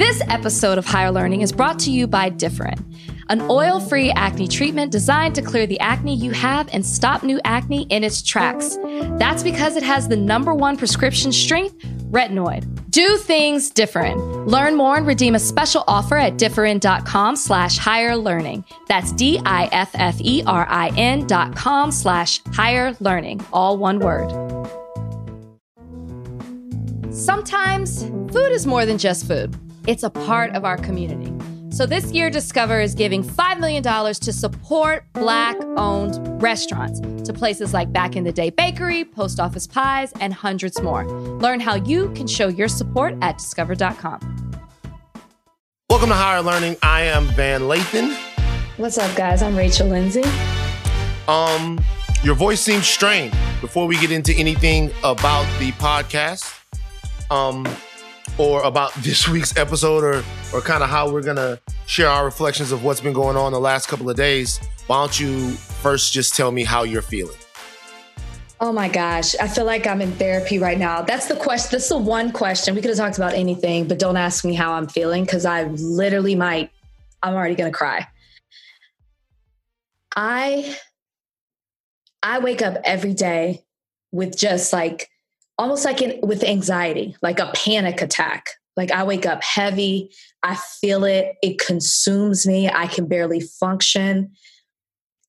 This episode of Higher Learning is brought to you by Differin, an oil free acne treatment designed to clear the acne you have and stop new acne in its tracks. That's because it has the number one prescription strength, retinoid. Do things different. Learn more and redeem a special offer at differin.com slash higher learning. That's D I F F E R I N dot com slash higher learning. All one word. Sometimes food is more than just food. It's a part of our community. So this year, Discover is giving $5 million to support Black owned restaurants to places like Back in the Day Bakery, Post Office Pies, and hundreds more. Learn how you can show your support at discover.com. Welcome to Higher Learning. I am Van Lathan. What's up, guys? I'm Rachel Lindsay. Um, your voice seems strained. Before we get into anything about the podcast, um, or about this week's episode or or kind of how we're gonna share our reflections of what's been going on the last couple of days, why don't you first just tell me how you're feeling? Oh my gosh, I feel like I'm in therapy right now. That's the question. That's the one question. We could have talked about anything, but don't ask me how I'm feeling because I literally might. I'm already gonna cry. I I wake up every day with just like almost like in, with anxiety, like a panic attack. Like I wake up heavy, I feel it, it consumes me, I can barely function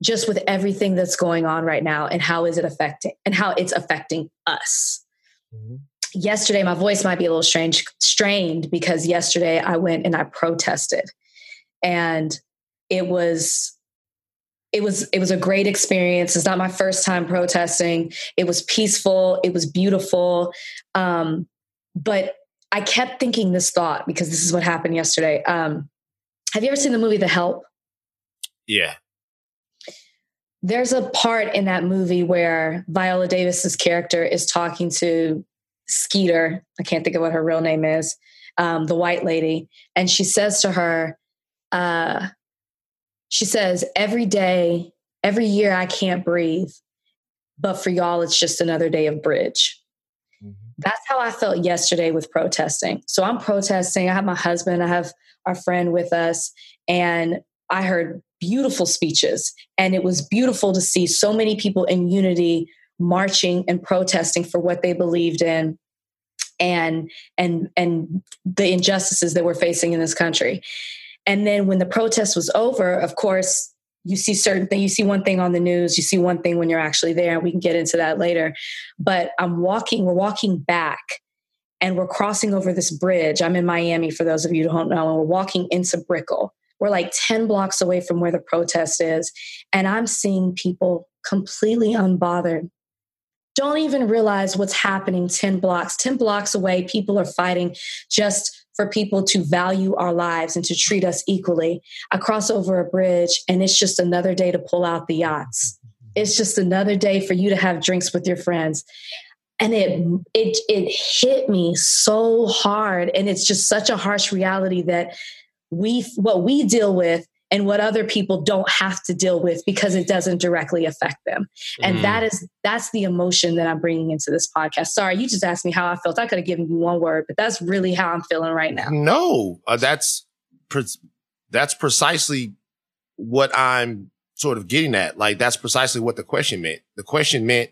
just with everything that's going on right now and how is it affecting and how it's affecting us. Mm-hmm. Yesterday my voice might be a little strange strained because yesterday I went and I protested. And it was it was it was a great experience. It's not my first time protesting. It was peaceful. It was beautiful. Um, but I kept thinking this thought because this is what happened yesterday. Um, have you ever seen the movie The Help? Yeah. There's a part in that movie where Viola Davis's character is talking to Skeeter. I can't think of what her real name is. Um, the white lady, and she says to her, uh, she says, every day, every year, I can't breathe. But for y'all, it's just another day of bridge. Mm-hmm. That's how I felt yesterday with protesting. So I'm protesting. I have my husband, I have our friend with us, and I heard beautiful speeches. And it was beautiful to see so many people in unity marching and protesting for what they believed in and and and the injustices that we're facing in this country and then when the protest was over, of course, you see certain things. You see one thing on the news, you see one thing when you're actually there. And we can get into that later. But I'm walking, we're walking back and we're crossing over this bridge. I'm in Miami for those of you who don't know, and we're walking into Brickell. We're like 10 blocks away from where the protest is. And I'm seeing people completely unbothered. Don't even realize what's happening 10 blocks. 10 blocks away, people are fighting just for people to value our lives and to treat us equally. I cross over a bridge and it's just another day to pull out the yachts. It's just another day for you to have drinks with your friends. And it it it hit me so hard and it's just such a harsh reality that we what we deal with and what other people don't have to deal with because it doesn't directly affect them. And mm. that is that's the emotion that I'm bringing into this podcast. Sorry, you just asked me how I felt. I could have given you one word, but that's really how I'm feeling right now. No, uh, that's pre- that's precisely what I'm sort of getting at. Like that's precisely what the question meant. The question meant,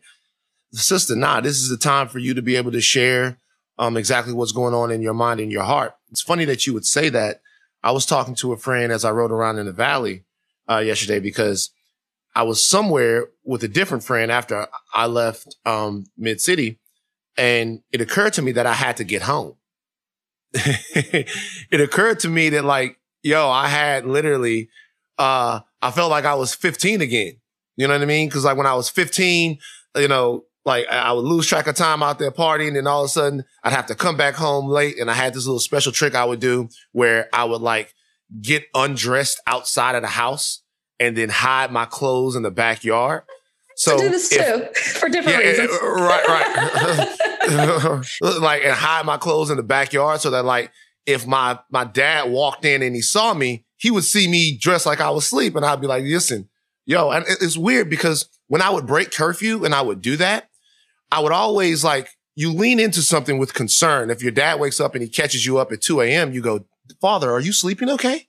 sister, nah, this is the time for you to be able to share um, exactly what's going on in your mind and your heart. It's funny that you would say that I was talking to a friend as I rode around in the valley uh, yesterday because I was somewhere with a different friend after I left um, Mid City, and it occurred to me that I had to get home. it occurred to me that like, yo, I had literally, uh, I felt like I was 15 again. You know what I mean? Because like when I was 15, you know, like I would lose track of time out there partying and all of a sudden I'd have to come back home late. And I had this little special trick I would do where I would like get undressed outside of the house and then hide my clothes in the backyard. So I do this if, too for different yeah, reasons. Uh, uh, right, right. like and hide my clothes in the backyard so that like if my my dad walked in and he saw me, he would see me dressed like I was asleep and I'd be like, listen, yo, and it's weird because when I would break curfew and I would do that, I would always like, you lean into something with concern. If your dad wakes up and he catches you up at 2 a.m., you go, father, are you sleeping okay?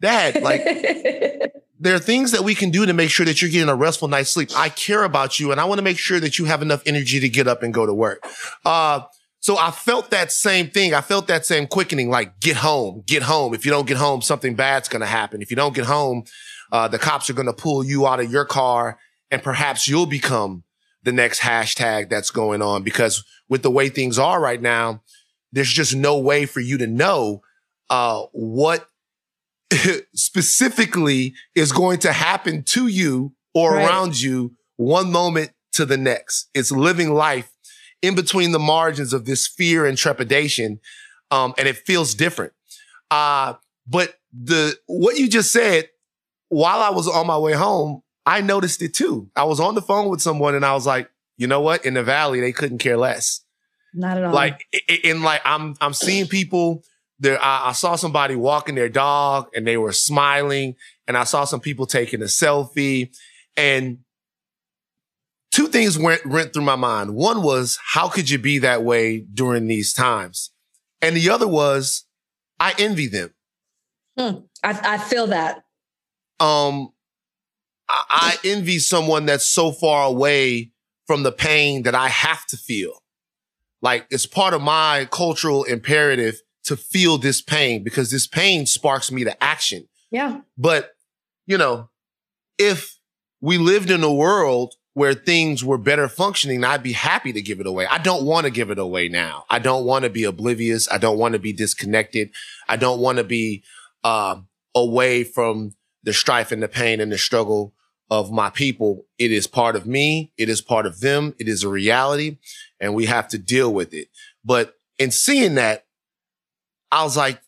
Dad, like, there are things that we can do to make sure that you're getting a restful night's sleep. I care about you and I want to make sure that you have enough energy to get up and go to work. Uh, so I felt that same thing. I felt that same quickening, like get home, get home. If you don't get home, something bad's going to happen. If you don't get home, uh, the cops are going to pull you out of your car and perhaps you'll become the next hashtag that's going on because with the way things are right now, there's just no way for you to know, uh, what specifically is going to happen to you or right. around you one moment to the next. It's living life in between the margins of this fear and trepidation. Um, and it feels different. Uh, but the, what you just said while I was on my way home, I noticed it too. I was on the phone with someone and I was like, you know what? In the valley, they couldn't care less. Not at all. Like, in like, I'm, I'm seeing people there, I, I, saw somebody walking their dog and they were smiling and I saw some people taking a selfie and two things went, went through my mind. One was, how could you be that way during these times? And the other was, I envy them. Hmm. I, I feel that. Um, I, envy someone that's so far away from the pain that I have to feel. Like it's part of my cultural imperative to feel this pain because this pain sparks me to action. Yeah. But, you know, if we lived in a world where things were better functioning, I'd be happy to give it away. I don't want to give it away now. I don't want to be oblivious. I don't want to be disconnected. I don't want to be uh, away from the strife and the pain and the struggle of my people. It is part of me. It is part of them. It is a reality and we have to deal with it. But in seeing that, I was like,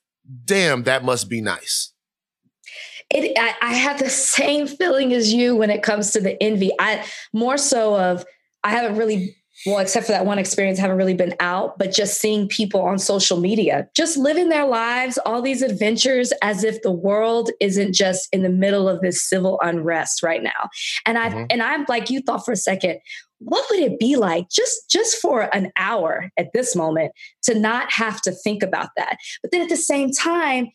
damn, that must be nice. It, I, I have the same feeling as you when it comes to the envy. I more so of I haven't really well, except for that one experience, haven't really been out, but just seeing people on social media, just living their lives, all these adventures as if the world isn't just in the middle of this civil unrest right now. And I mm-hmm. and I'm like you thought for a second, what would it be like just just for an hour at this moment to not have to think about that but then at the same time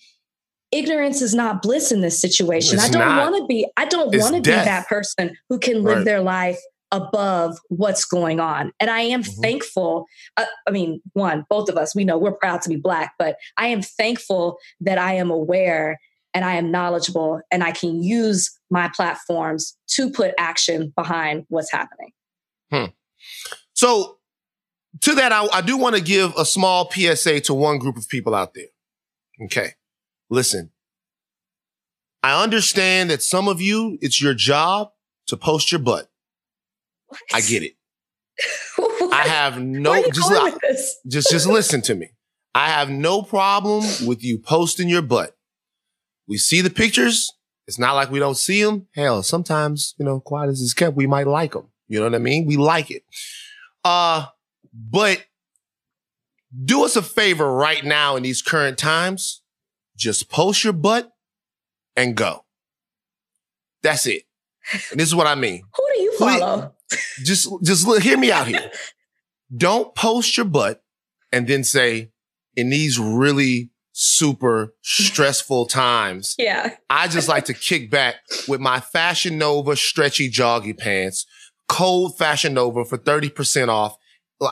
ignorance is not bliss in this situation it's i don't want to be i don't want to be that person who can live right. their life above what's going on and i am mm-hmm. thankful uh, i mean one both of us we know we're proud to be black but i am thankful that i am aware and i am knowledgeable and i can use my platforms to put action behind what's happening Hmm. So to that, I, I do want to give a small PSA to one group of people out there. Okay. Listen, I understand that some of you, it's your job to post your butt. What? I get it. I have no just, just just listen to me. I have no problem with you posting your butt. We see the pictures. It's not like we don't see them. Hell, sometimes, you know, quiet as it's kept, we might like them. You know what I mean? We like it. Uh, but do us a favor right now in these current times. Just post your butt and go. That's it. And this is what I mean. Who do you follow? Just, just look, hear me out here. Don't post your butt and then say, in these really super stressful times. Yeah. I just like to kick back with my Fashion Nova stretchy joggy pants cold Fashion Nova for 30% off.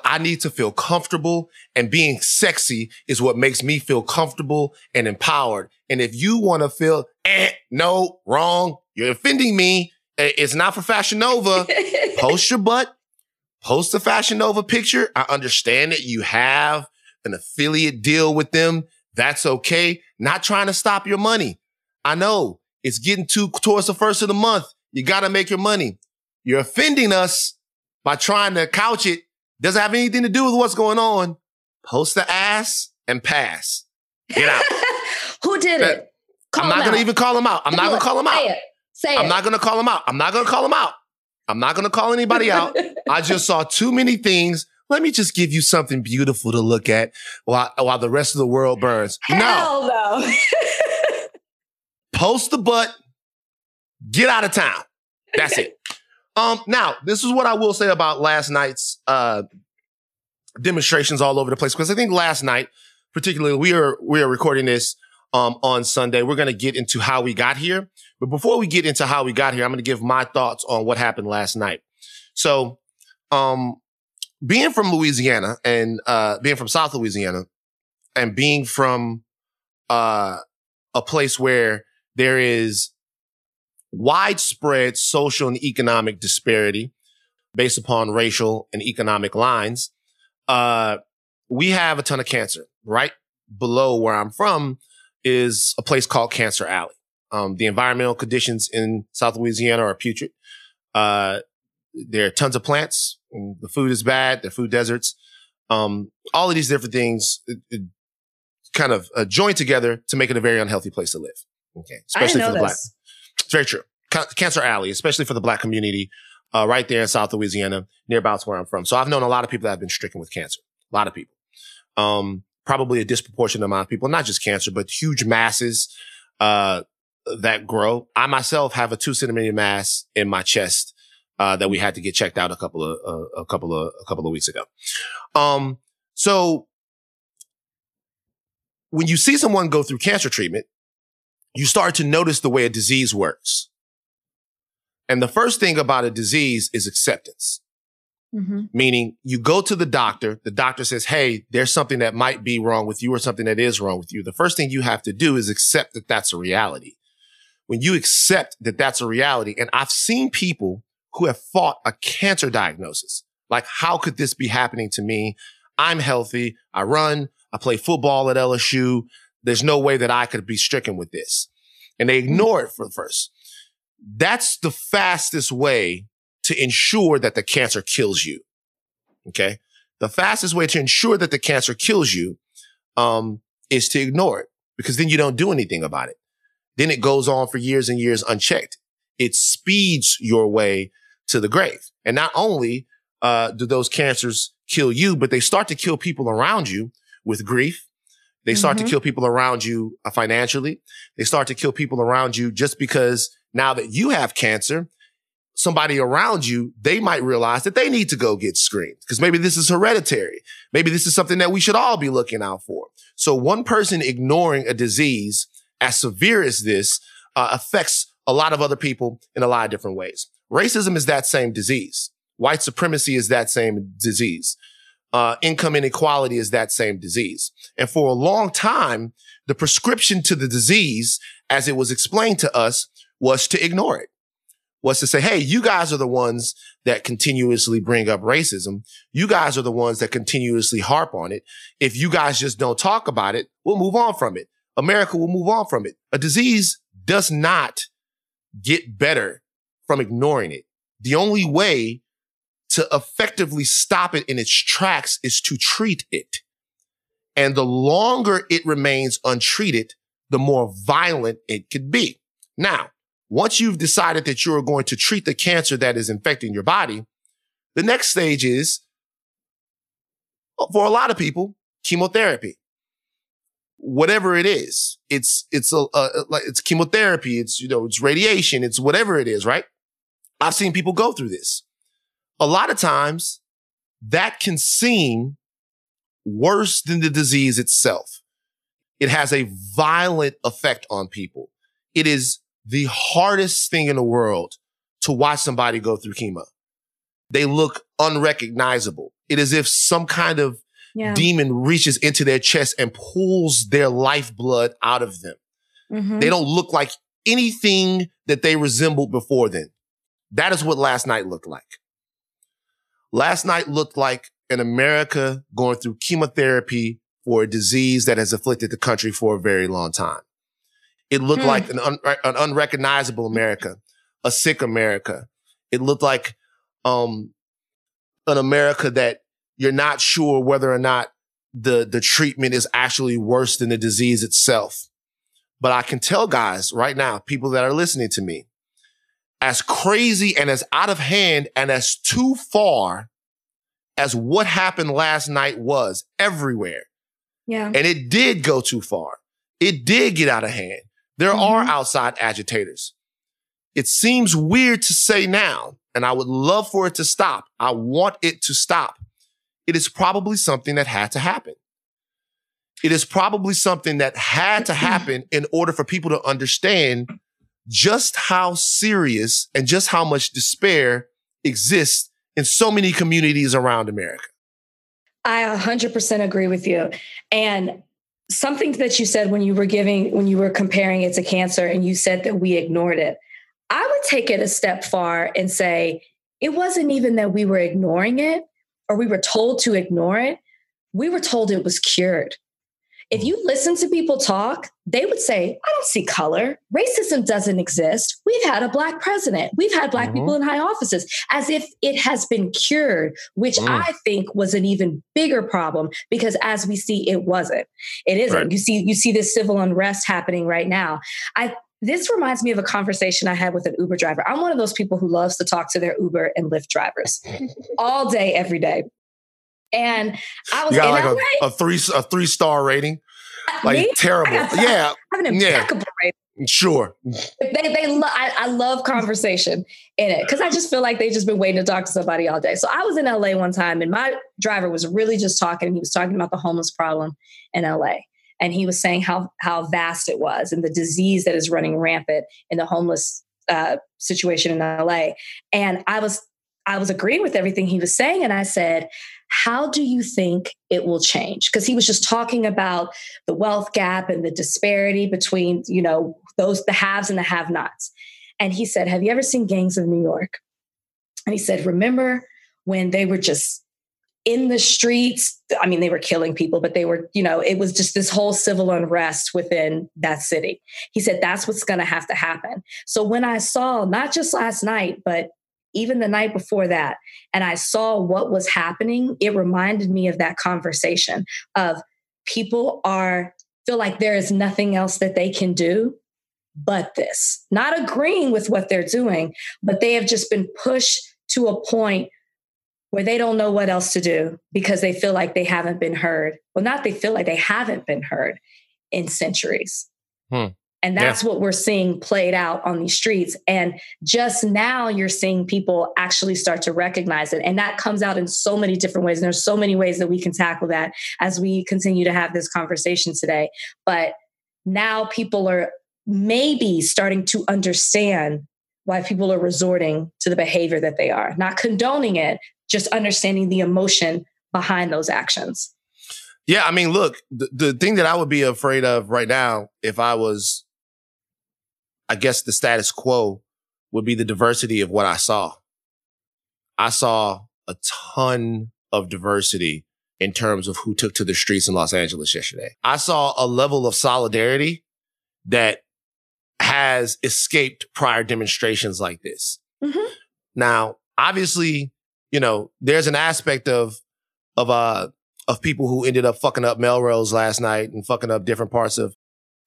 I need to feel comfortable and being sexy is what makes me feel comfortable and empowered. And if you want to feel, eh, no, wrong, you're offending me. It's not for Fashion Nova. post your butt, post a Fashion Nova picture. I understand that you have an affiliate deal with them. That's okay. Not trying to stop your money. I know it's getting too towards the first of the month. You got to make your money. You're offending us by trying to couch it. Doesn't have anything to do with what's going on. Post the ass and pass. Get out. Who did it? Call I'm not going to even call him out. I'm not going to call him out. Say. I'm it. not going to call him out. I'm not going to call him out. I'm not going to call anybody out. I just saw too many things. Let me just give you something beautiful to look at while, while the rest of the world burns. Hell no. no. Post the butt. Get out of town. That's it. Um, now, this is what I will say about last night's uh, demonstrations all over the place because I think last night, particularly, we are we are recording this um, on Sunday. We're going to get into how we got here. But before we get into how we got here, I'm going to give my thoughts on what happened last night. So, um, being from Louisiana and uh, being from South Louisiana and being from uh, a place where there is widespread social and economic disparity based upon racial and economic lines, uh, we have a ton of cancer. Right below where I'm from is a place called Cancer Alley. Um, the environmental conditions in South Louisiana are putrid. Uh, there are tons of plants. The food is bad. The food deserts. Um, all of these different things it, it kind of uh, join together to make it a very unhealthy place to live. Okay, especially for the this. black. It's very true. Cancer Alley, especially for the black community, uh, right there in South Louisiana, nearabouts where I'm from. So I've known a lot of people that have been stricken with cancer. A lot of people. Um, probably a disproportionate amount of people, not just cancer, but huge masses, uh, that grow. I myself have a two centimeter mass in my chest uh, that we had to get checked out a couple of uh, a couple of a couple of weeks ago. Um, so when you see someone go through cancer treatment, you start to notice the way a disease works. And the first thing about a disease is acceptance. Mm-hmm. Meaning you go to the doctor, the doctor says, Hey, there's something that might be wrong with you or something that is wrong with you. The first thing you have to do is accept that that's a reality. When you accept that that's a reality, and I've seen people who have fought a cancer diagnosis. Like, how could this be happening to me? I'm healthy. I run. I play football at LSU. There's no way that I could be stricken with this. And they ignore it for the first. That's the fastest way to ensure that the cancer kills you. Okay. The fastest way to ensure that the cancer kills you, um, is to ignore it because then you don't do anything about it. Then it goes on for years and years unchecked. It speeds your way to the grave. And not only uh, do those cancers kill you, but they start to kill people around you with grief. They start mm-hmm. to kill people around you uh, financially. They start to kill people around you just because now that you have cancer, somebody around you, they might realize that they need to go get screened because maybe this is hereditary. Maybe this is something that we should all be looking out for. So one person ignoring a disease as severe as this uh, affects a lot of other people in a lot of different ways. Racism is that same disease. White supremacy is that same disease. Uh, income inequality is that same disease. And for a long time, the prescription to the disease, as it was explained to us, was to ignore it, was to say, Hey, you guys are the ones that continuously bring up racism. You guys are the ones that continuously harp on it. If you guys just don't talk about it, we'll move on from it. America will move on from it. A disease does not get better from ignoring it. The only way to effectively stop it in its tracks is to treat it. And the longer it remains untreated, the more violent it could be. Now, once you've decided that you're going to treat the cancer that is infecting your body, the next stage is for a lot of people, chemotherapy. Whatever it is, it's, it's a, a, like, it's chemotherapy. It's, you know, it's radiation. It's whatever it is, right? I've seen people go through this. A lot of times that can seem worse than the disease itself. It has a violent effect on people. It is the hardest thing in the world to watch somebody go through chemo. They look unrecognizable. It is if some kind of yeah. demon reaches into their chest and pulls their lifeblood out of them. Mm-hmm. They don't look like anything that they resembled before then. That is what last night looked like. Last night looked like an America going through chemotherapy for a disease that has afflicted the country for a very long time. It looked hmm. like an, un- an unrecognizable America, a sick America. It looked like um, an America that you're not sure whether or not the the treatment is actually worse than the disease itself. But I can tell guys right now, people that are listening to me, as crazy and as out of hand and as too far as what happened last night was everywhere. Yeah. And it did go too far. It did get out of hand. There mm-hmm. are outside agitators. It seems weird to say now, and I would love for it to stop. I want it to stop. It is probably something that had to happen. it is probably something that had to happen in order for people to understand just how serious and just how much despair exists in so many communities around America. I 100% agree with you. And something that you said when you were giving, when you were comparing it to cancer, and you said that we ignored it. I would take it a step far and say it wasn't even that we were ignoring it or we were told to ignore it. We were told it was cured. If you listen to people talk, they would say, I don't see color. Racism doesn't exist. We've had a black president. We've had black mm-hmm. people in high offices, as if it has been cured, which mm. I think was an even bigger problem because as we see, it wasn't. It isn't. Right. You see, you see this civil unrest happening right now. I this reminds me of a conversation I had with an Uber driver. I'm one of those people who loves to talk to their Uber and Lyft drivers all day, every day. And I was you got like a, a, three a three star rating, like Me? terrible. Yeah, I have an impeccable yeah. rating. Sure. They they lo- I, I love conversation in it because I just feel like they just been waiting to talk to somebody all day. So I was in LA one time and my driver was really just talking. He was talking about the homeless problem in LA and he was saying how how vast it was and the disease that is running rampant in the homeless uh, situation in LA. And I was I was agreeing with everything he was saying, and I said, "How do you think it will change?" Because he was just talking about the wealth gap and the disparity between you know those the haves and the have-nots. And he said, "Have you ever seen Gangs of New York?" And he said, "Remember when they were just in the streets. I mean, they were killing people, but they were, you know, it was just this whole civil unrest within that city. He said that's what's going to have to happen. So when I saw, not just last night, but even the night before that, and I saw what was happening, it reminded me of that conversation of people are feel like there is nothing else that they can do but this, not agreeing with what they're doing, but they have just been pushed to a point where they don't know what else to do because they feel like they haven't been heard. Well, not they feel like they haven't been heard in centuries. Hmm. And that's yeah. what we're seeing played out on these streets. And just now you're seeing people actually start to recognize it. And that comes out in so many different ways. And there's so many ways that we can tackle that as we continue to have this conversation today. But now people are maybe starting to understand why people are resorting to the behavior that they are, not condoning it, just understanding the emotion behind those actions. Yeah, I mean, look, the, the thing that I would be afraid of right now, if I was, I guess the status quo would be the diversity of what I saw. I saw a ton of diversity in terms of who took to the streets in Los Angeles yesterday. I saw a level of solidarity that has escaped prior demonstrations like this. Mm-hmm. Now, obviously, you know, there's an aspect of, of, uh, of people who ended up fucking up Melrose last night and fucking up different parts of,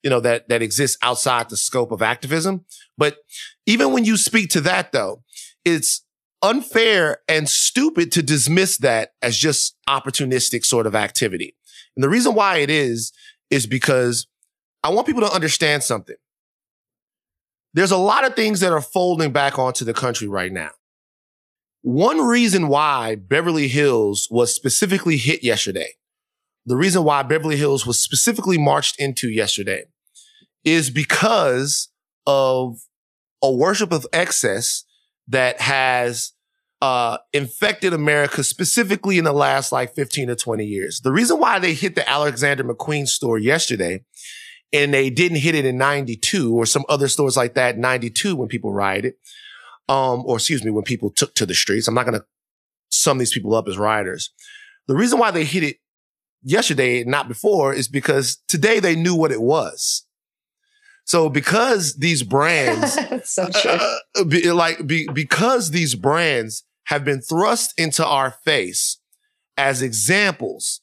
you know, that, that exists outside the scope of activism. But even when you speak to that though, it's unfair and stupid to dismiss that as just opportunistic sort of activity. And the reason why it is, is because I want people to understand something. There's a lot of things that are folding back onto the country right now. One reason why Beverly Hills was specifically hit yesterday, the reason why Beverly Hills was specifically marched into yesterday is because of a worship of excess that has uh, infected America specifically in the last like 15 to 20 years. The reason why they hit the Alexander McQueen store yesterday and they didn't hit it in 92 or some other stores like that 92 when people rioted um, or excuse me, when people took to the streets. I'm not going to sum these people up as rioters. The reason why they hit it yesterday, not before, is because today they knew what it was. So because these brands, so. Uh, uh, be, like be, because these brands have been thrust into our face as examples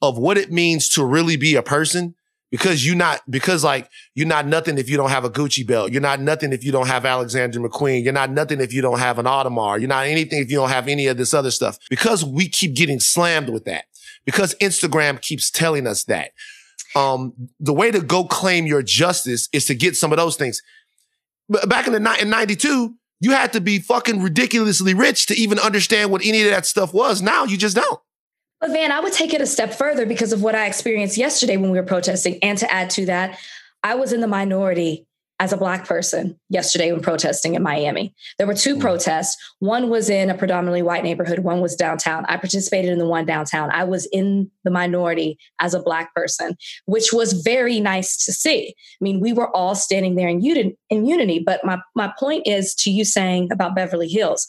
of what it means to really be a person, because you're not because like you're not nothing if you don't have a Gucci belt. You're not nothing if you don't have Alexander McQueen. You're not nothing if you don't have an Audemars. You're not anything if you don't have any of this other stuff. Because we keep getting slammed with that. Because Instagram keeps telling us that. Um, the way to go claim your justice is to get some of those things. Back in the in 92, you had to be fucking ridiculously rich to even understand what any of that stuff was. Now you just don't. But Van, I would take it a step further because of what I experienced yesterday when we were protesting. And to add to that, I was in the minority as a Black person yesterday when protesting in Miami. There were two mm. protests. One was in a predominantly white neighborhood, one was downtown. I participated in the one downtown. I was in the minority as a Black person, which was very nice to see. I mean, we were all standing there in, uni- in unity. But my, my point is to you saying about Beverly Hills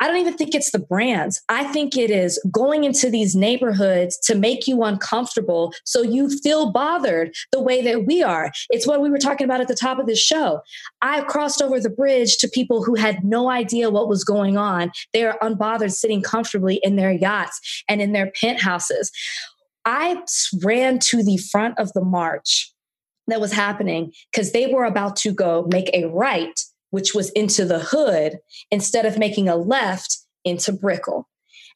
I don't even think it's the brands. I think it is going into these neighborhoods to make you uncomfortable so you feel bothered the way that we are. It's what we were talking about at the top of this show. I crossed over the bridge to people who had no idea what was going on. They are unbothered sitting comfortably in their yachts and in their penthouses. I ran to the front of the march that was happening because they were about to go make a right which was into the hood, instead of making a left into Brickell.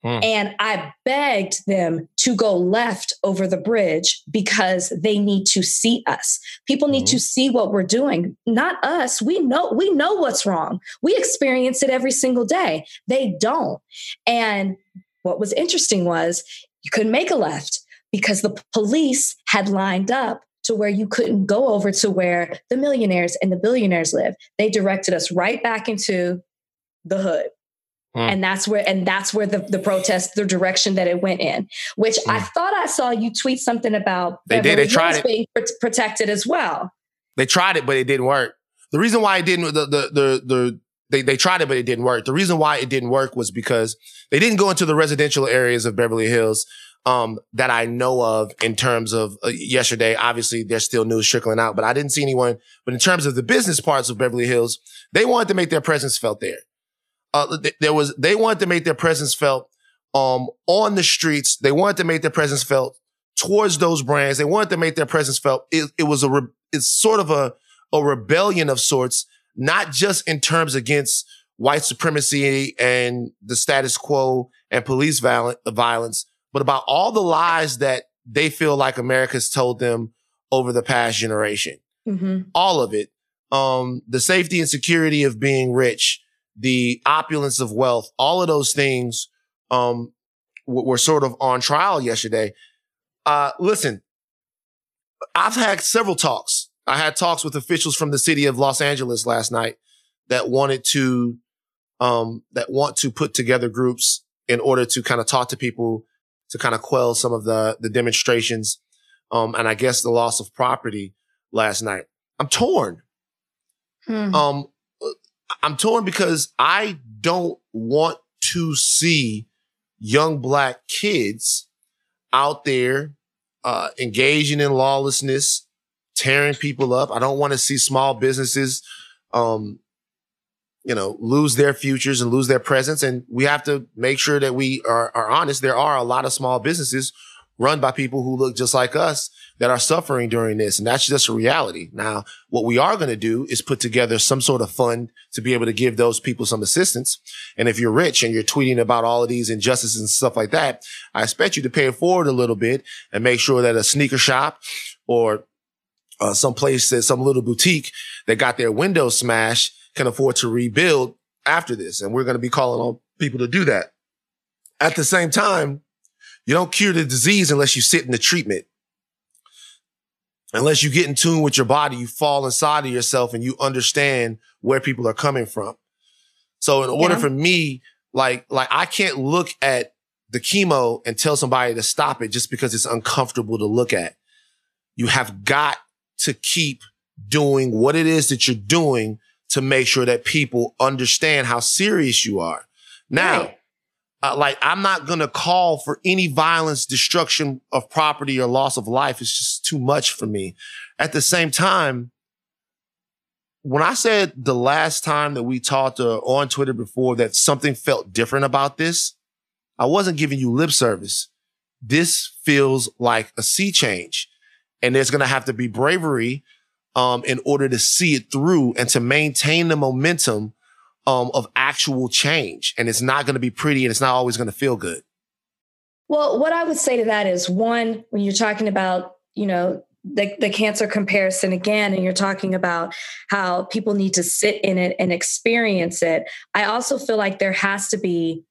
Mm. And I begged them to go left over the bridge because they need to see us. People need mm. to see what we're doing, not us. We know we know what's wrong. We experience it every single day. They don't. And what was interesting was you couldn't make a left because the police had lined up to where you couldn't go over to where the millionaires and the billionaires live. They directed us right back into the hood. Hmm. And that's where and that's where the, the protest, the direction that it went in, which I hmm. thought I saw you tweet something about they did, they tried it. being protected as well. They tried it, but it didn't work. The reason why it didn't the the the, the they, they tried it, but it didn't work. The reason why it didn't work was because they didn't go into the residential areas of Beverly Hills um, that I know of in terms of uh, yesterday. Obviously, there's still news trickling out, but I didn't see anyone. But in terms of the business parts of Beverly Hills, they wanted to make their presence felt there. Uh, there was, they wanted to make their presence felt, um, on the streets. They wanted to make their presence felt towards those brands. They wanted to make their presence felt. It, it was a, re- it's sort of a, a rebellion of sorts, not just in terms against white supremacy and the status quo and police violence, but about all the lies that they feel like America's told them over the past generation. Mm-hmm. All of it. Um, the safety and security of being rich, the opulence of wealth, all of those things, um, w- were sort of on trial yesterday. Uh, listen, I've had several talks. I had talks with officials from the city of Los Angeles last night that wanted to, um, that want to put together groups in order to kind of talk to people to kind of quell some of the the demonstrations, um, and I guess the loss of property last night. I'm torn. Hmm. Um, I'm torn because I don't want to see young black kids out there uh, engaging in lawlessness, tearing people up. I don't want to see small businesses um, you know, lose their futures and lose their presence. And we have to make sure that we are, are honest. There are a lot of small businesses run by people who look just like us that are suffering during this. And that's just a reality. Now, what we are going to do is put together some sort of fund to be able to give those people some assistance. And if you're rich and you're tweeting about all of these injustices and stuff like that, I expect you to pay it forward a little bit and make sure that a sneaker shop or uh, some place that some little boutique that got their windows smashed can afford to rebuild after this. And we're going to be calling on people to do that. At the same time, you don't cure the disease unless you sit in the treatment. Unless you get in tune with your body, you fall inside of yourself and you understand where people are coming from. So in order yeah. for me, like, like I can't look at the chemo and tell somebody to stop it just because it's uncomfortable to look at. You have got to keep doing what it is that you're doing to make sure that people understand how serious you are. Now, right. uh, like I'm not going to call for any violence, destruction of property or loss of life. It's just too much for me. At the same time, when I said the last time that we talked uh, on Twitter before that something felt different about this, I wasn't giving you lip service. This feels like a sea change and there's going to have to be bravery um, in order to see it through and to maintain the momentum um, of actual change. And it's not going to be pretty and it's not always going to feel good. Well, what I would say to that is one, when you're talking about, you know, the, the cancer comparison again, and you're talking about how people need to sit in it and experience it, I also feel like there has to be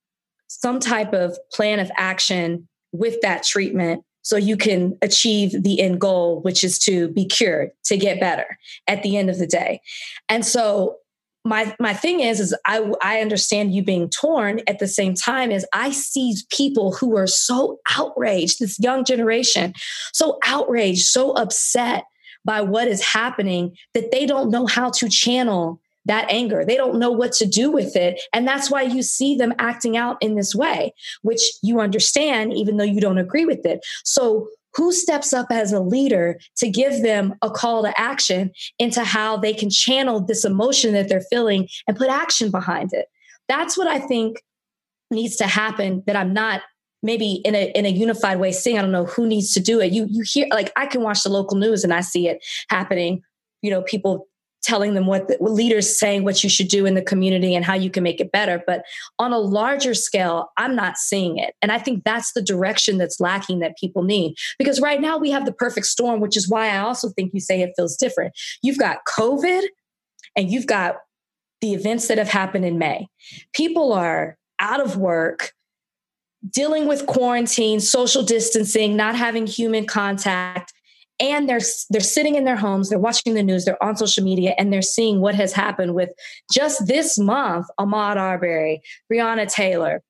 some type of plan of action with that treatment so you can achieve the end goal, which is to be cured, to get better at the end of the day. And so my my thing is is I I understand you being torn at the same time as I see people who are so outraged, this young generation, so outraged, so upset by what is happening that they don't know how to channel that anger. They don't know what to do with it. And that's why you see them acting out in this way, which you understand, even though you don't agree with it. So, who steps up as a leader to give them a call to action into how they can channel this emotion that they're feeling and put action behind it? That's what I think needs to happen that I'm not maybe in a in a unified way seeing i don't know who needs to do it you you hear like i can watch the local news and i see it happening you know people telling them what, the, leaders saying what you should do in the community and how you can make it better. But on a larger scale i'm not seeing it. And i think that's the direction that's lacking that people need. Because right now we have the perfect storm which is why i also think you say it feels different. You've got covid and you've got the events that have happened in may. People are out of work dealing with quarantine social distancing not having human contact and they're they're sitting in their homes they're watching the news they're on social media and they're seeing what has happened with just this month ahmaud arbery breonna taylor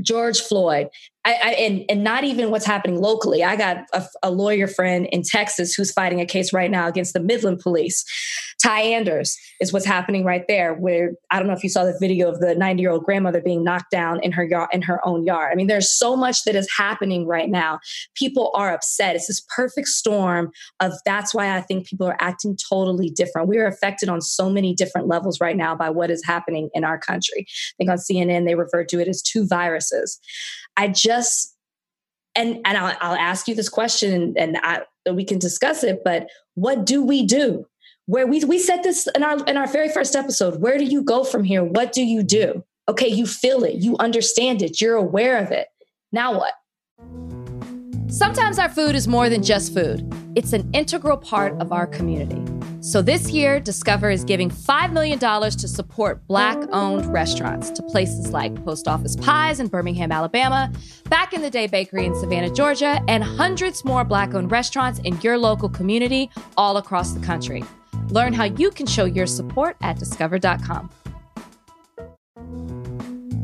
george floyd I, I, and, and not even what's happening locally. I got a, a, lawyer friend in Texas who's fighting a case right now against the Midland police. Ty Anders is what's happening right there. Where I don't know if you saw the video of the 90 year old grandmother being knocked down in her yard in her own yard. I mean, there's so much that is happening right now. People are upset. It's this perfect storm of that's why I think people are acting totally different. We are affected on so many different levels right now by what is happening in our country. I think on CNN they refer to it as two viruses. I just and and I'll, I'll ask you this question and, I, we can discuss it. But what do we do? Where we we said this in our in our very first episode. Where do you go from here? What do you do? Okay, you feel it, you understand it, you're aware of it. Now what? Sometimes our food is more than just food. It's an integral part of our community. So this year, Discover is giving $5 million to support Black owned restaurants to places like Post Office Pies in Birmingham, Alabama, Back in the Day Bakery in Savannah, Georgia, and hundreds more Black owned restaurants in your local community all across the country. Learn how you can show your support at discover.com.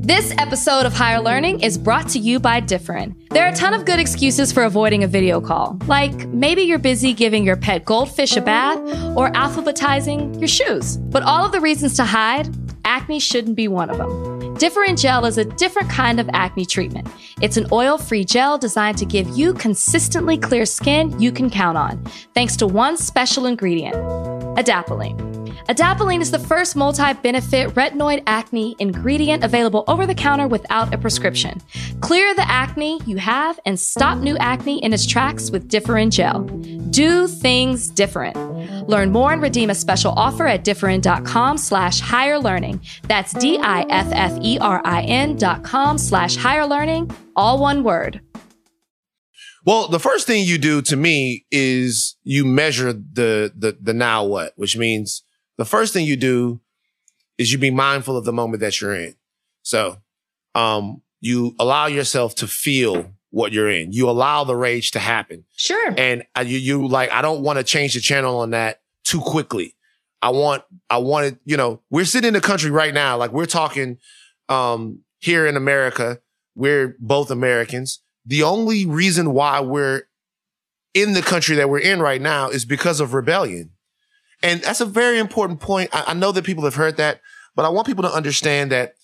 This episode of Higher Learning is brought to you by Differin. There are a ton of good excuses for avoiding a video call, like maybe you're busy giving your pet goldfish a bath or alphabetizing your shoes. But all of the reasons to hide, acne shouldn't be one of them. Differin Gel is a different kind of acne treatment. It's an oil free gel designed to give you consistently clear skin you can count on, thanks to one special ingredient adapalene. Adapalene is the first multi benefit retinoid acne ingredient available over the counter without a prescription. Clear the acne you have and stop new acne in its tracks with Differin Gel. Do things different. Learn more and redeem a special offer at differin.com slash higher learning. That's D-I-F-F-E-R-I-N dot com slash higher learning, all one word. Well, the first thing you do to me is you measure the the the now what, which means the first thing you do is you be mindful of the moment that you're in. So, um, you allow yourself to feel what you're in. You allow the rage to happen. Sure. And you, you like, I don't want to change the channel on that too quickly. I want, I wanted, you know, we're sitting in the country right now. Like we're talking, um, here in America, we're both Americans. The only reason why we're in the country that we're in right now is because of rebellion. And that's a very important point. I, I know that people have heard that, but I want people to understand that,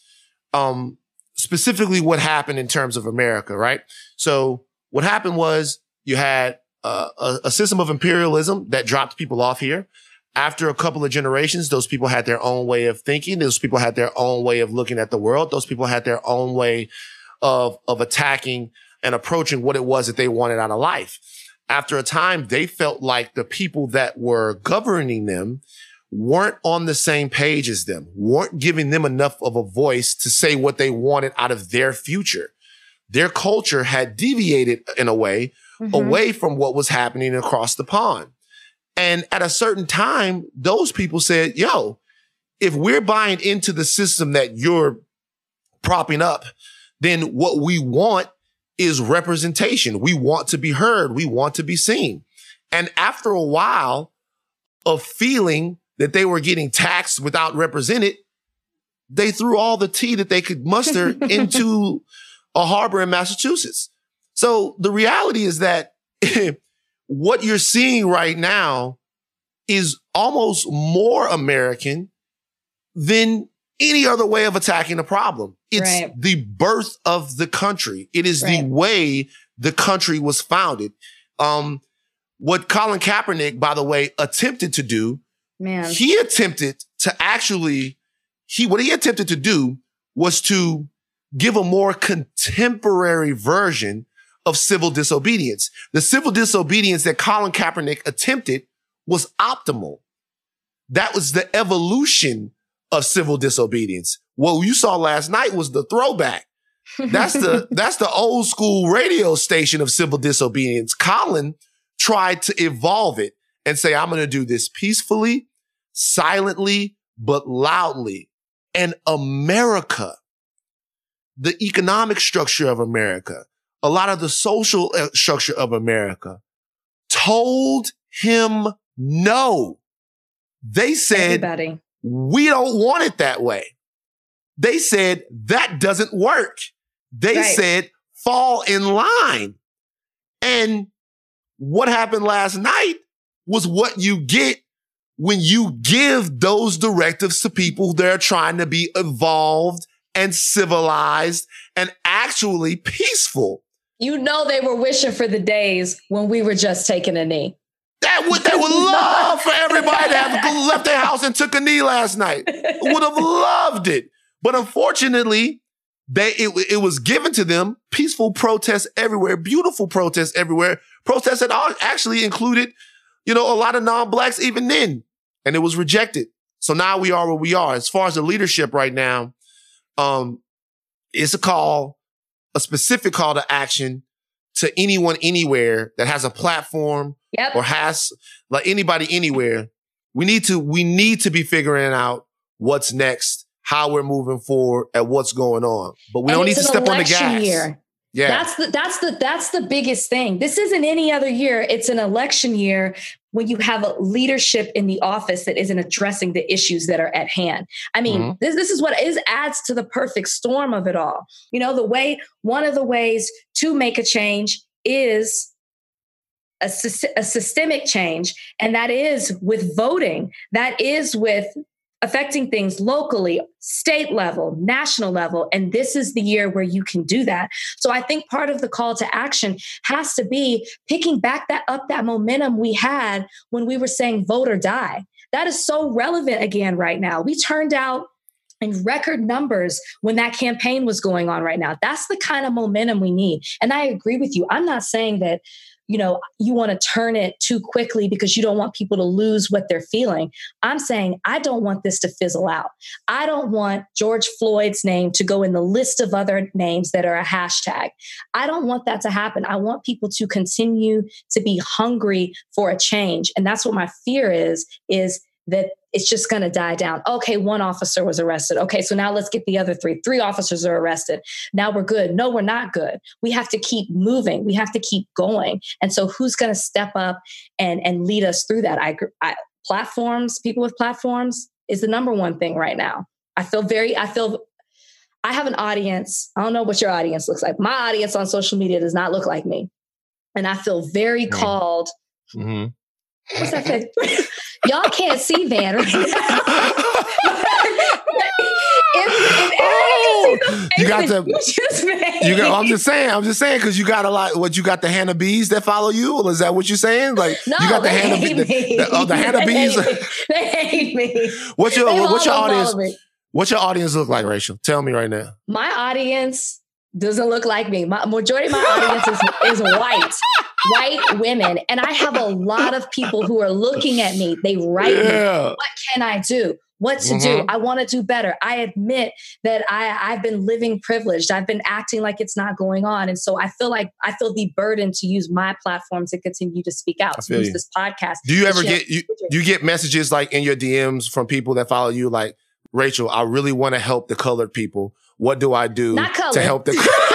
um, specifically what happened in terms of America, right? So what happened was you had uh, a, a system of imperialism that dropped people off here. After a couple of generations, those people had their own way of thinking. Those people had their own way of looking at the world. Those people had their own way of, of attacking and approaching what it was that they wanted out of life after a time, they felt like the people that were governing them weren't on the same page as them, weren't giving them enough of a voice to say what they wanted out of their future. Their culture had deviated in a way mm-hmm. away from what was happening across the pond. And at a certain time, those people said, yo, if we're buying into the system that you're propping up, then what we want is representation. We want to be heard. We want to be seen. And after a while of feeling that they were getting taxed without represented, they threw all the tea that they could muster into a harbor in Massachusetts. So the reality is that what you're seeing right now is almost more American than any other way of attacking the problem. It's right. the birth of the country. It is right. the way the country was founded. Um, what Colin Kaepernick, by the way, attempted to do, man, he attempted to actually, he, what he attempted to do was to give a more contemporary version of civil disobedience. The civil disobedience that Colin Kaepernick attempted was optimal. That was the evolution of civil disobedience. What you saw last night was the throwback. That's the that's the old school radio station of civil disobedience. Colin tried to evolve it and say, I'm going to do this peacefully, silently, but loudly. And America, the economic structure of America, a lot of the social uh, structure of America told him no. They said, Everybody. We don't want it that way. They said that doesn't work. They right. said fall in line. And what happened last night was what you get when you give those directives to people that are trying to be evolved and civilized and actually peaceful. You know, they were wishing for the days when we were just taking a knee. That would they would love for everybody to have left their house and took a knee last night. Would have loved it. But unfortunately, they it, it was given to them peaceful protests everywhere, beautiful protests everywhere, protests that actually included, you know, a lot of non-blacks even then, and it was rejected. So now we are where we are. As far as the leadership right now, um, it's a call, a specific call to action to anyone anywhere that has a platform yep. or has like anybody anywhere. We need to we need to be figuring out what's next how we're moving forward and what's going on. But we and don't need to step on the gas. Year. Yeah. That's the that's the that's the biggest thing. This isn't any other year. It's an election year when you have a leadership in the office that isn't addressing the issues that are at hand. I mean, mm-hmm. this this is what is adds to the perfect storm of it all. You know, the way one of the ways to make a change is a, a systemic change, and that is with voting. That is with affecting things locally, state level, national level. And this is the year where you can do that. So I think part of the call to action has to be picking back that up that momentum we had when we were saying vote or die. That is so relevant again right now. We turned out in record numbers when that campaign was going on right now. That's the kind of momentum we need. And I agree with you. I'm not saying that you know you want to turn it too quickly because you don't want people to lose what they're feeling. I'm saying i don't want this to fizzle out. I don't want george floyd's name to go in the list of other names that are a hashtag. I don't want that to happen. I want people to continue to be hungry for a change. And that's what my fear is is that it's just going to die down. Okay, one officer was arrested. Okay, so now let's get the other three. Three officers are arrested. Now we're good. No, we're not good. We have to keep moving. We have to keep going. And so, who's going to step up and and lead us through that? I, I platforms, people with platforms, is the number one thing right now. I feel very. I feel. I have an audience. I don't know what your audience looks like. My audience on social media does not look like me, and I feel very mm-hmm. called. Mm-hmm. What's that face? Y'all can't see that right if, oh, you got the you got I'm just saying I'm just saying because you got a lot what you got the Hannah bees that follow you? Or is that what you're saying? Like no, you got the Hannah bees the, the, oh, the Hannah bees they hate me. What's your they what's your audience what's your audience look like Rachel? Tell me right now. My audience doesn't look like me. My majority of my audience is, is white white women. And I have a lot of people who are looking at me. They write yeah. me, what can I do? What to mm-hmm. do? I want to do better. I admit that I, I've been living privileged. I've been acting like it's not going on. And so I feel like I feel the burden to use my platform to continue to speak out, to use you. this podcast. Do you ever get you, you get messages like in your DMs from people that follow you like, Rachel, I really want to help the colored people. What do I do to help the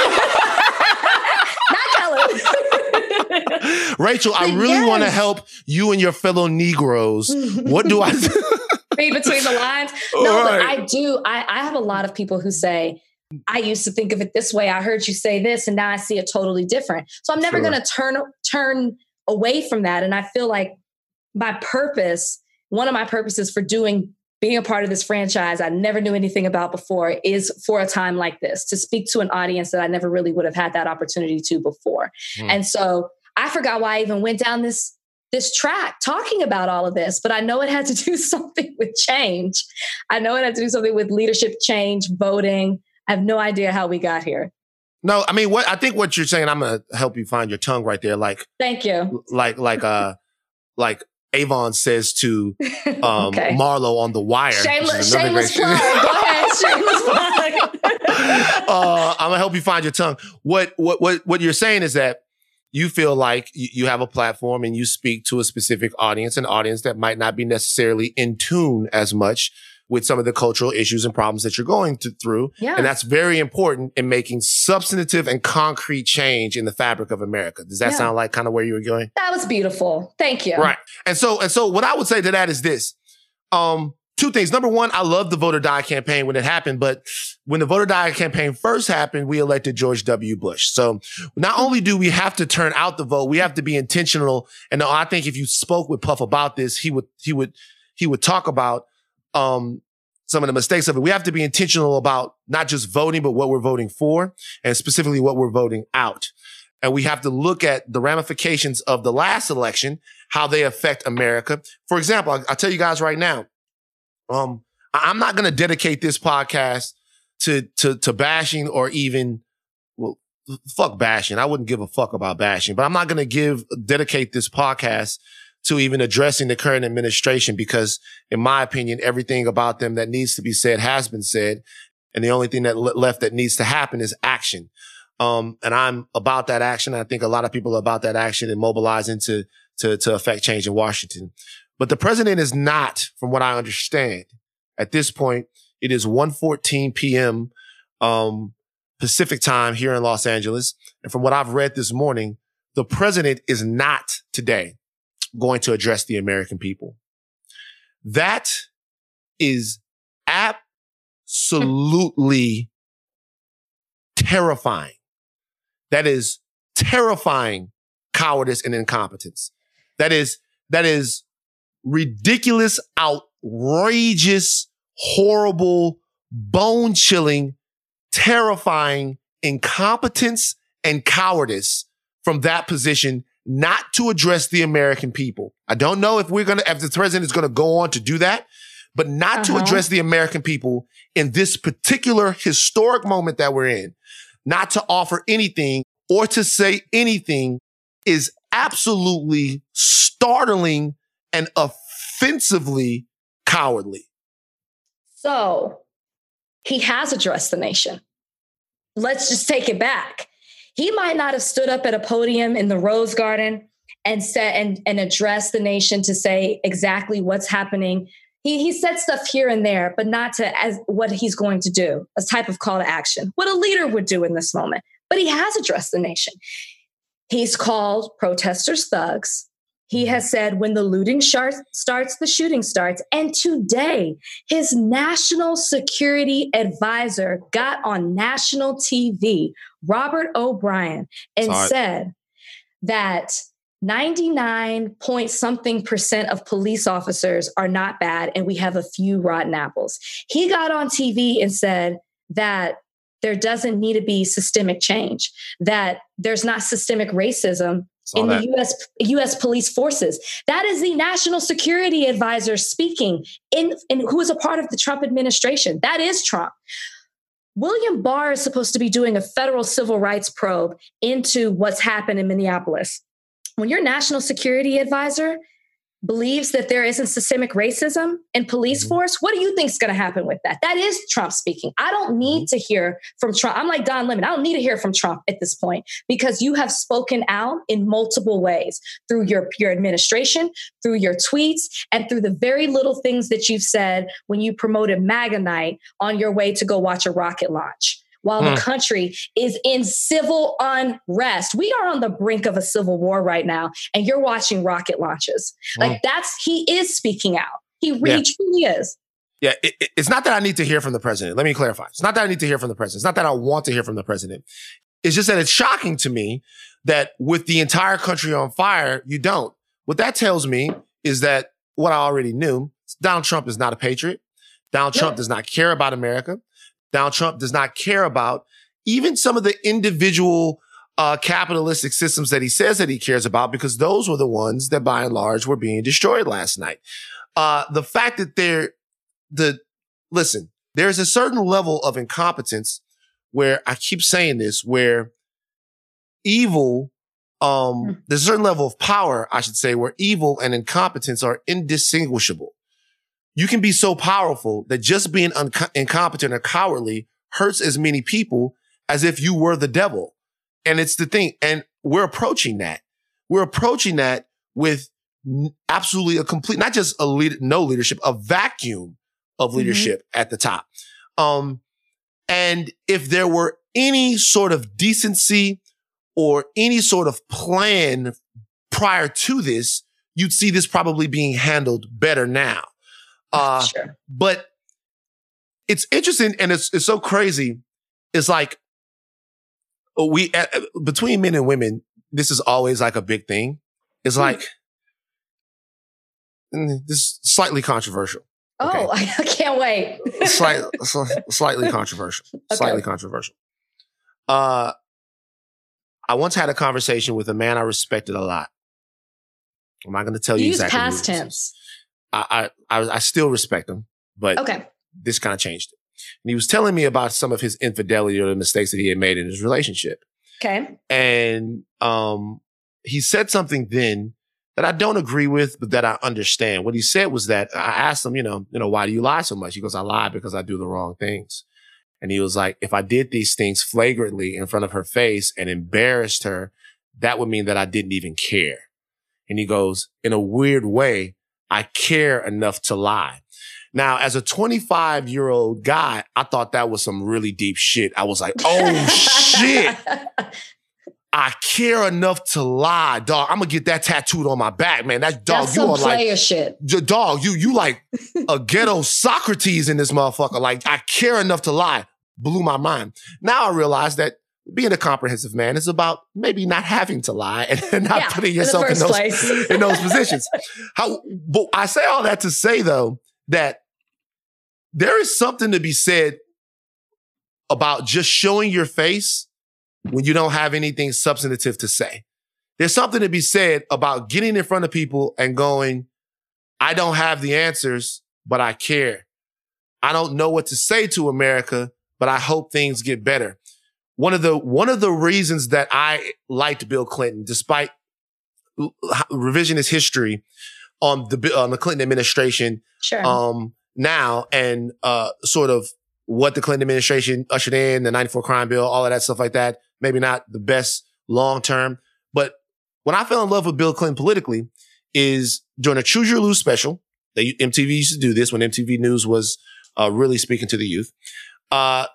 Rachel, I really yes. want to help you and your fellow Negroes. what do I read between the lines? No, right. but I do. I, I have a lot of people who say, I used to think of it this way. I heard you say this, and now I see it totally different. So I'm never sure. going to turn turn away from that. And I feel like my purpose, one of my purposes for doing being a part of this franchise I never knew anything about before is for a time like this to speak to an audience that I never really would have had that opportunity to before. Mm. And so I forgot why I even went down this this track talking about all of this, but I know it had to do something with change. I know it had to do something with leadership change, voting. I have no idea how we got here. No, I mean what I think what you're saying, I'm gonna help you find your tongue right there. Like Thank you. Like like uh like Avon says to um, okay. Marlo on The Wire. Shameless, shameless plug. Go ahead, shameless plug. uh, I'm gonna help you find your tongue. What what what what you're saying is that you feel like you have a platform and you speak to a specific audience, an audience that might not be necessarily in tune as much with some of the cultural issues and problems that you're going to, through. Yeah. And that's very important in making substantive and concrete change in the fabric of America. Does that yeah. sound like kind of where you were going? That was beautiful. Thank you. Right. And so, and so what I would say to that is this. Um, two things. Number one, I love the vote or die campaign when it happened, but when the vote or die campaign first happened, we elected George W. Bush. So not only do we have to turn out the vote, we have to be intentional. And I think if you spoke with Puff about this, he would, he would, he would talk about um, some of the mistakes of it. We have to be intentional about not just voting, but what we're voting for and specifically what we're voting out. And we have to look at the ramifications of the last election, how they affect America. For example, I'll, I'll tell you guys right now, um, I'm not going to dedicate this podcast to, to, to bashing or even, well, fuck bashing. I wouldn't give a fuck about bashing, but I'm not going to give, dedicate this podcast to even addressing the current administration because in my opinion, everything about them that needs to be said has been said. And the only thing that left that needs to happen is action. Um, and I'm about that action. I think a lot of people are about that action and mobilizing to, to, to affect change in Washington. But the president is not, from what I understand, at this point, it is 1.14 p.m. Um, Pacific time here in Los Angeles. And from what I've read this morning, the president is not today going to address the American people. That is absolutely terrifying. That is terrifying cowardice and incompetence. That is, that is ridiculous, outrageous, horrible, bone chilling, terrifying incompetence and cowardice from that position not to address the American people. I don't know if we're going to, if the president is going to go on to do that, but not uh-huh. to address the American people in this particular historic moment that we're in, not to offer anything or to say anything is absolutely startling and offensively cowardly. So he has addressed the nation. Let's just take it back he might not have stood up at a podium in the Rose Garden and said and, and addressed the nation to say exactly what's happening. He, he said stuff here and there, but not to as what he's going to do, a type of call to action, what a leader would do in this moment. But he has addressed the nation. He's called protesters thugs. He mm-hmm. has said when the looting starts, the shooting starts. And today, his national security advisor got on national TV, Robert O'Brien, and Sorry. said that 99 point something percent of police officers are not bad, and we have a few rotten apples. He got on TV and said that there doesn't need to be systemic change, that there's not systemic racism in that. the US US police forces. That is the national security advisor speaking in, in who is a part of the Trump administration. That is Trump. William Barr is supposed to be doing a federal civil rights probe into what's happened in Minneapolis. When your national security advisor believes that there isn't systemic racism in police mm-hmm. force, what do you think is going to happen with that? That is Trump speaking. I don't need mm-hmm. to hear from Trump. I'm like Don Lemon. I don't need to hear from Trump at this point because you have spoken out in multiple ways through your, your administration, through your tweets, and through the very little things that you've said when you promoted MAGA night on your way to go watch a rocket launch while mm. the hmm. country is in civil unrest. We are on the brink of a civil war right now, and you're watching rocket launches. Mm. Like that's he is speaking out. He really yeah. truly is. Yeah, it, it's not that I need to hear from the president. Let me clarify. It's not that I need to hear from the president. It's not that I want to hear from the president. It's just that it's shocking to me that with the entire country on fire, you don't. What that tells me is that what I already knew Donald Trump is not a patriot. Donald Trump does not care about America. Donald Trump does not care about even some of the individual uh, capitalistic systems that he says that he cares about, because those were the ones that by and large were being destroyed last night. Uh, the fact that they're the, listen, there's a certain level of incompetence where I keep saying this, where evil, um, hmm. there's a certain level of power, I should say, where evil and incompetence are indistinguishable you can be so powerful that just being un- incompetent or cowardly hurts as many people as if you were the devil. And it's the thing. And we're approaching that. We're approaching that with absolutely a complete, not just a lead, no leadership, a vacuum of mm-hmm. leadership mm-hmm. at the top. Um, and if there were any sort of decency or any sort of plan prior to this, you'd see this probably being handled better now. Uh, sure. But it's interesting and it's, it's so crazy. It's like we, uh, between men and women, this is always like a big thing. It's hmm. like, mm, this slightly controversial. Oh, okay. I can't wait. Slight, slightly controversial. Okay. Slightly controversial. Uh, I once had a conversation with a man I respected a lot. I'm not going to tell you, you exactly. Use past tense. I, I, I still respect him, but okay. this kind of changed it. And he was telling me about some of his infidelity or the mistakes that he had made in his relationship. Okay. And um, he said something then that I don't agree with, but that I understand. What he said was that I asked him, you know, you know, why do you lie so much? He goes, I lie because I do the wrong things. And he was like, if I did these things flagrantly in front of her face and embarrassed her, that would mean that I didn't even care. And he goes, in a weird way, I care enough to lie. Now, as a 25 year old guy, I thought that was some really deep shit. I was like, oh shit. I care enough to lie, dog. I'm gonna get that tattooed on my back, man. That dog, That's you are like shit. Dog, you you like a ghetto Socrates in this motherfucker. Like I care enough to lie. Blew my mind. Now I realize that being a comprehensive man is about maybe not having to lie and not yeah, putting yourself in, in those in those positions. How but I say all that to say though that there is something to be said about just showing your face when you don't have anything substantive to say. There's something to be said about getting in front of people and going, I don't have the answers, but I care. I don't know what to say to America, but I hope things get better one of the one of the reasons that I liked Bill Clinton, despite revisionist history on the on the Clinton administration, sure. um, now and uh, sort of what the Clinton administration ushered in, the '94 crime bill, all of that stuff like that. Maybe not the best long term, but when I fell in love with Bill Clinton politically is during a Choose or Lose special. They, MTV used to do this when MTV News was uh, really speaking to the youth. Uh,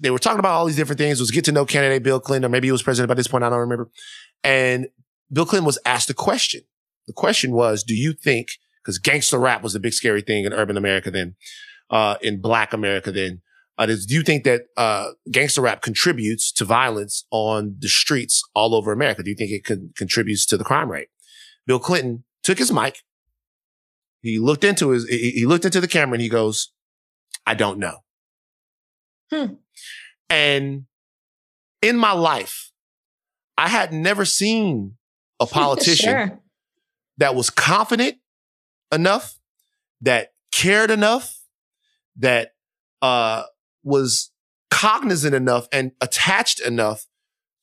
they were talking about all these different things. It was get to know candidate Bill Clinton, or maybe he was president by this point. I don't remember. And Bill Clinton was asked a question. The question was, do you think, because gangster rap was the big scary thing in urban America then, uh, in black America then, uh, do you think that, uh, gangster rap contributes to violence on the streets all over America? Do you think it con- contributes to the crime rate? Bill Clinton took his mic. He looked into his, he looked into the camera and he goes, I don't know. Hmm. And in my life, I had never seen a politician sure. that was confident enough, that cared enough, that uh, was cognizant enough and attached enough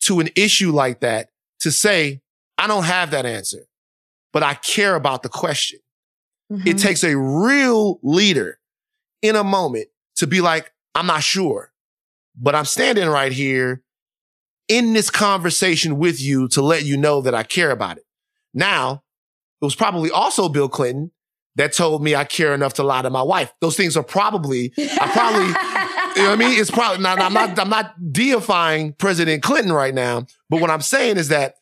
to an issue like that to say, I don't have that answer, but I care about the question. Mm-hmm. It takes a real leader in a moment to be like, I'm not sure, but I'm standing right here in this conversation with you to let you know that I care about it. Now, it was probably also Bill Clinton that told me I care enough to lie to my wife. Those things are probably, I probably, you know what I mean? It's probably not, I'm not, I'm not deifying President Clinton right now, but what I'm saying is that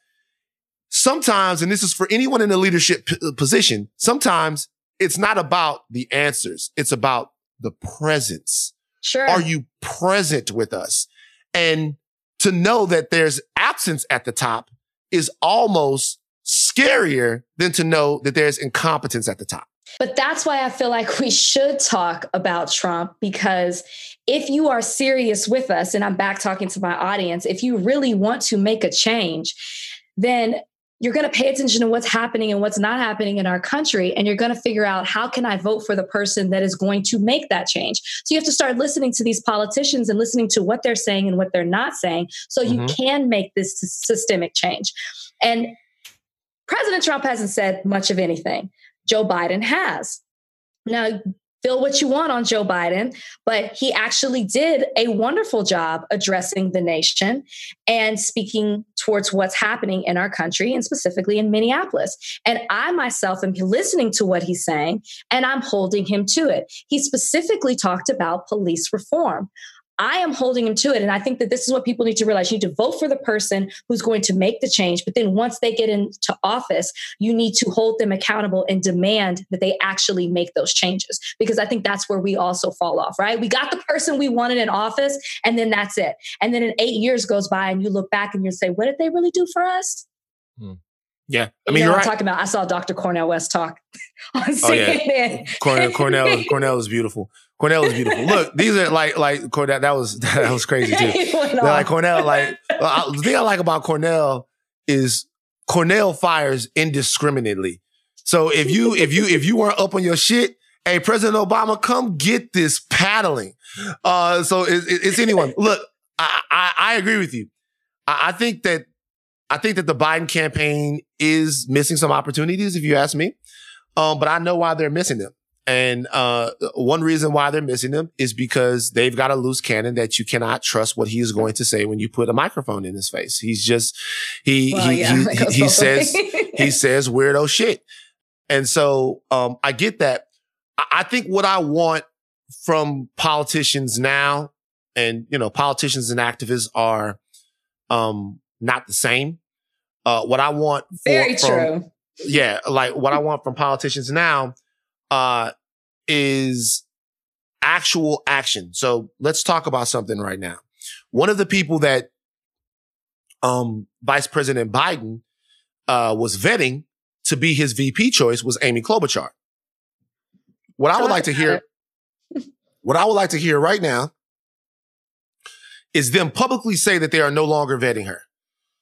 sometimes, and this is for anyone in a leadership p- uh, position, sometimes it's not about the answers. It's about the presence. Sure. Are you present with us? And to know that there's absence at the top is almost scarier than to know that there's incompetence at the top. But that's why I feel like we should talk about Trump because if you are serious with us, and I'm back talking to my audience, if you really want to make a change, then you're going to pay attention to what's happening and what's not happening in our country and you're going to figure out how can i vote for the person that is going to make that change. So you have to start listening to these politicians and listening to what they're saying and what they're not saying so mm-hmm. you can make this systemic change. And president trump hasn't said much of anything. Joe biden has. Now feel what you want on Joe Biden, but he actually did a wonderful job addressing the nation and speaking towards what's happening in our country and specifically in Minneapolis. And I myself am listening to what he's saying and I'm holding him to it. He specifically talked about police reform. I am holding him to it. And I think that this is what people need to realize. You need to vote for the person who's going to make the change. But then once they get into office, you need to hold them accountable and demand that they actually make those changes. Because I think that's where we also fall off, right? We got the person we wanted in office, and then that's it. And then in eight years goes by, and you look back and you say, what did they really do for us? Hmm. Yeah, I mean, you know you're right. talking about. I saw Dr. Cornel West talk on CNN. Oh, yeah. Cornel, Cornel, Cornel is beautiful. Cornel is beautiful. Look, these are like like Cornel. That was that was crazy too. like Cornel, Like the thing I like about Cornel is Cornel fires indiscriminately. So if you if you if you weren't up on your shit, hey, President Obama, come get this paddling. Uh, so it, it, it's anyone. Look, I, I, I agree with you. I, I think that I think that the Biden campaign is missing some opportunities, if you ask me. Um, but I know why they're missing them. And uh, one reason why they're missing them is because they've got a loose cannon that you cannot trust what he is going to say when you put a microphone in his face. He's just he well, he yeah, he, he, he says he says weirdo shit. And so um, I get that. I think what I want from politicians now, and you know, politicians and activists are um, not the same. Uh, what I want for, very from, true. Yeah, like what I want from politicians now uh, is actual action. So let's talk about something right now. One of the people that um, Vice President Biden uh, was vetting to be his VP choice was Amy Klobuchar. What I would like to hear, what I would like to hear right now is them publicly say that they are no longer vetting her.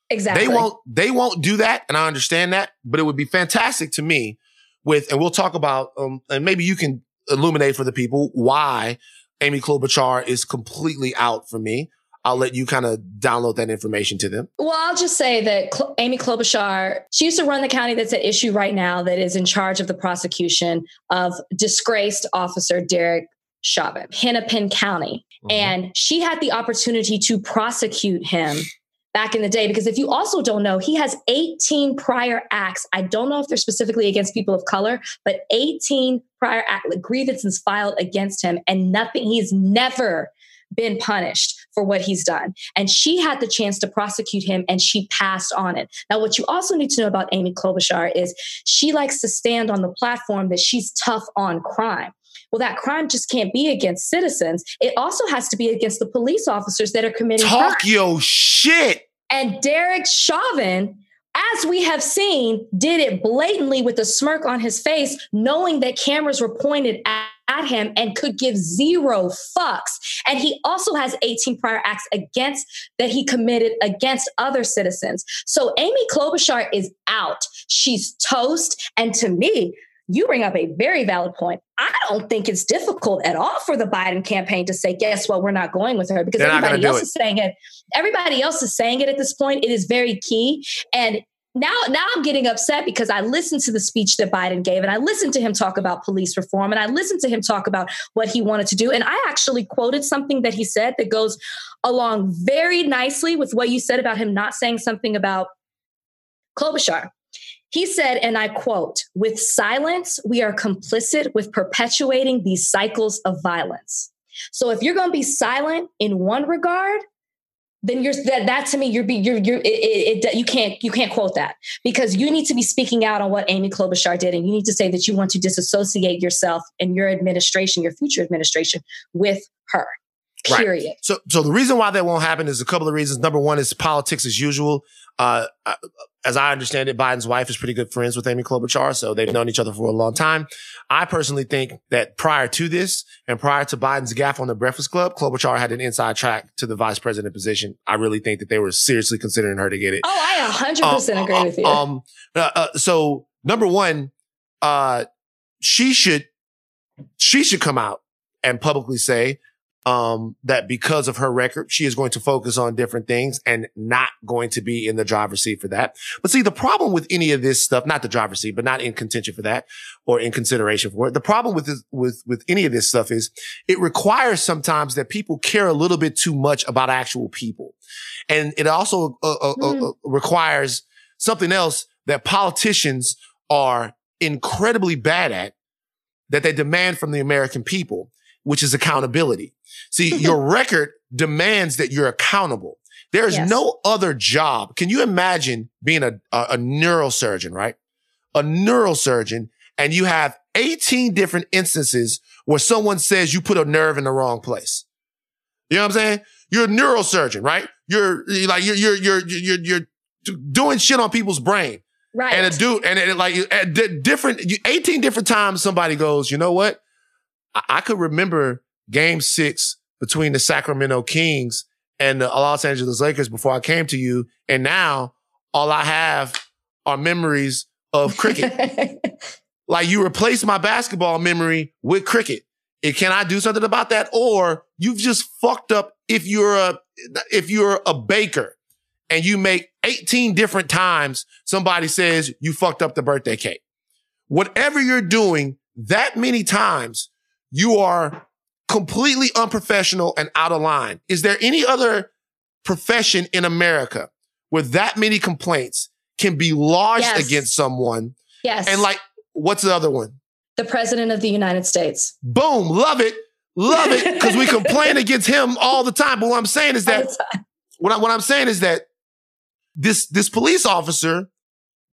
Exactly. They won't they won't do that, and I understand that, but it would be fantastic to me with, and we'll talk about, um, and maybe you can illuminate for the people why Amy Klobuchar is completely out for me. I'll let you kind of download that information to them. Well, I'll just say that Cl- Amy Klobuchar, she used to run the county that's at issue right now that is in charge of the prosecution of disgraced officer Derek Chauvin, Hennepin County. Mm-hmm. And she had the opportunity to prosecute him back in the day. Because if you also don't know, he has 18 prior acts. I don't know if they're specifically against people of color, but 18 prior act, like, grievances filed against him, and nothing, he's never been punished for what he's done. And she had the chance to prosecute him and she passed on it. Now, what you also need to know about Amy Klobuchar is she likes to stand on the platform that she's tough on crime. Well, that crime just can't be against citizens. It also has to be against the police officers that are committing Talk crime. your shit. And Derek Chauvin, as we have seen, did it blatantly with a smirk on his face, knowing that cameras were pointed at, at him and could give zero fucks. And he also has 18 prior acts against that he committed against other citizens. So Amy Klobuchar is out. She's toast. And to me, you bring up a very valid point. I don't think it's difficult at all for the Biden campaign to say, guess what, we're not going with her because They're everybody else is saying it. Everybody else is saying it at this point. It is very key. And now, now I'm getting upset because I listened to the speech that Biden gave and I listened to him talk about police reform and I listened to him talk about what he wanted to do. And I actually quoted something that he said that goes along very nicely with what you said about him not saying something about Klobuchar. He said, and I quote, with silence, we are complicit with perpetuating these cycles of violence. So if you're going to be silent in one regard, then you're that, that to me you're be you're you're it, it, it, you can't you can't quote that because you need to be speaking out on what Amy Klobuchar did and you need to say that you want to disassociate yourself and your administration your future administration with her period right. so so the reason why that won't happen is a couple of reasons number one is politics as usual uh, uh as I understand it, Biden's wife is pretty good friends with Amy Klobuchar, so they've known each other for a long time. I personally think that prior to this and prior to Biden's gaffe on the Breakfast Club, Klobuchar had an inside track to the vice president position. I really think that they were seriously considering her to get it. Oh, I 100% uh, agree uh, with you. Um, uh, uh, so number one, uh, she should, she should come out and publicly say um, that because of her record, she is going to focus on different things and not going to be in the driver's seat for that. But see, the problem with any of this stuff, not the driver's seat, but not in contention for that or in consideration for it. The problem with this, with, with any of this stuff is it requires sometimes that people care a little bit too much about actual people. And it also uh, uh, mm. uh, requires something else that politicians are incredibly bad at that they demand from the American people, which is accountability. See, your record demands that you're accountable. There is yes. no other job. Can you imagine being a, a, a neurosurgeon, right? A neurosurgeon and you have 18 different instances where someone says you put a nerve in the wrong place. You know what I'm saying? You're a neurosurgeon, right? You're, you're like, you're, you're, you're, you're, you're doing shit on people's brain. Right. And a dude, and it, like at different, 18 different times somebody goes, you know what? I, I could remember game six between the Sacramento Kings and the Los Angeles Lakers before I came to you. And now all I have are memories of cricket. like you replace my basketball memory with cricket. And can I do something about that? Or you've just fucked up if you're a, if you're a baker and you make 18 different times somebody says you fucked up the birthday cake. Whatever you're doing that many times, you are completely unprofessional and out of line. Is there any other profession in America where that many complaints can be lodged yes. against someone? Yes. And like, what's the other one? The president of the United States. Boom. Love it. Love it. Because we complain against him all the time. But what I'm saying is that what, I, what I'm saying is that this this police officer,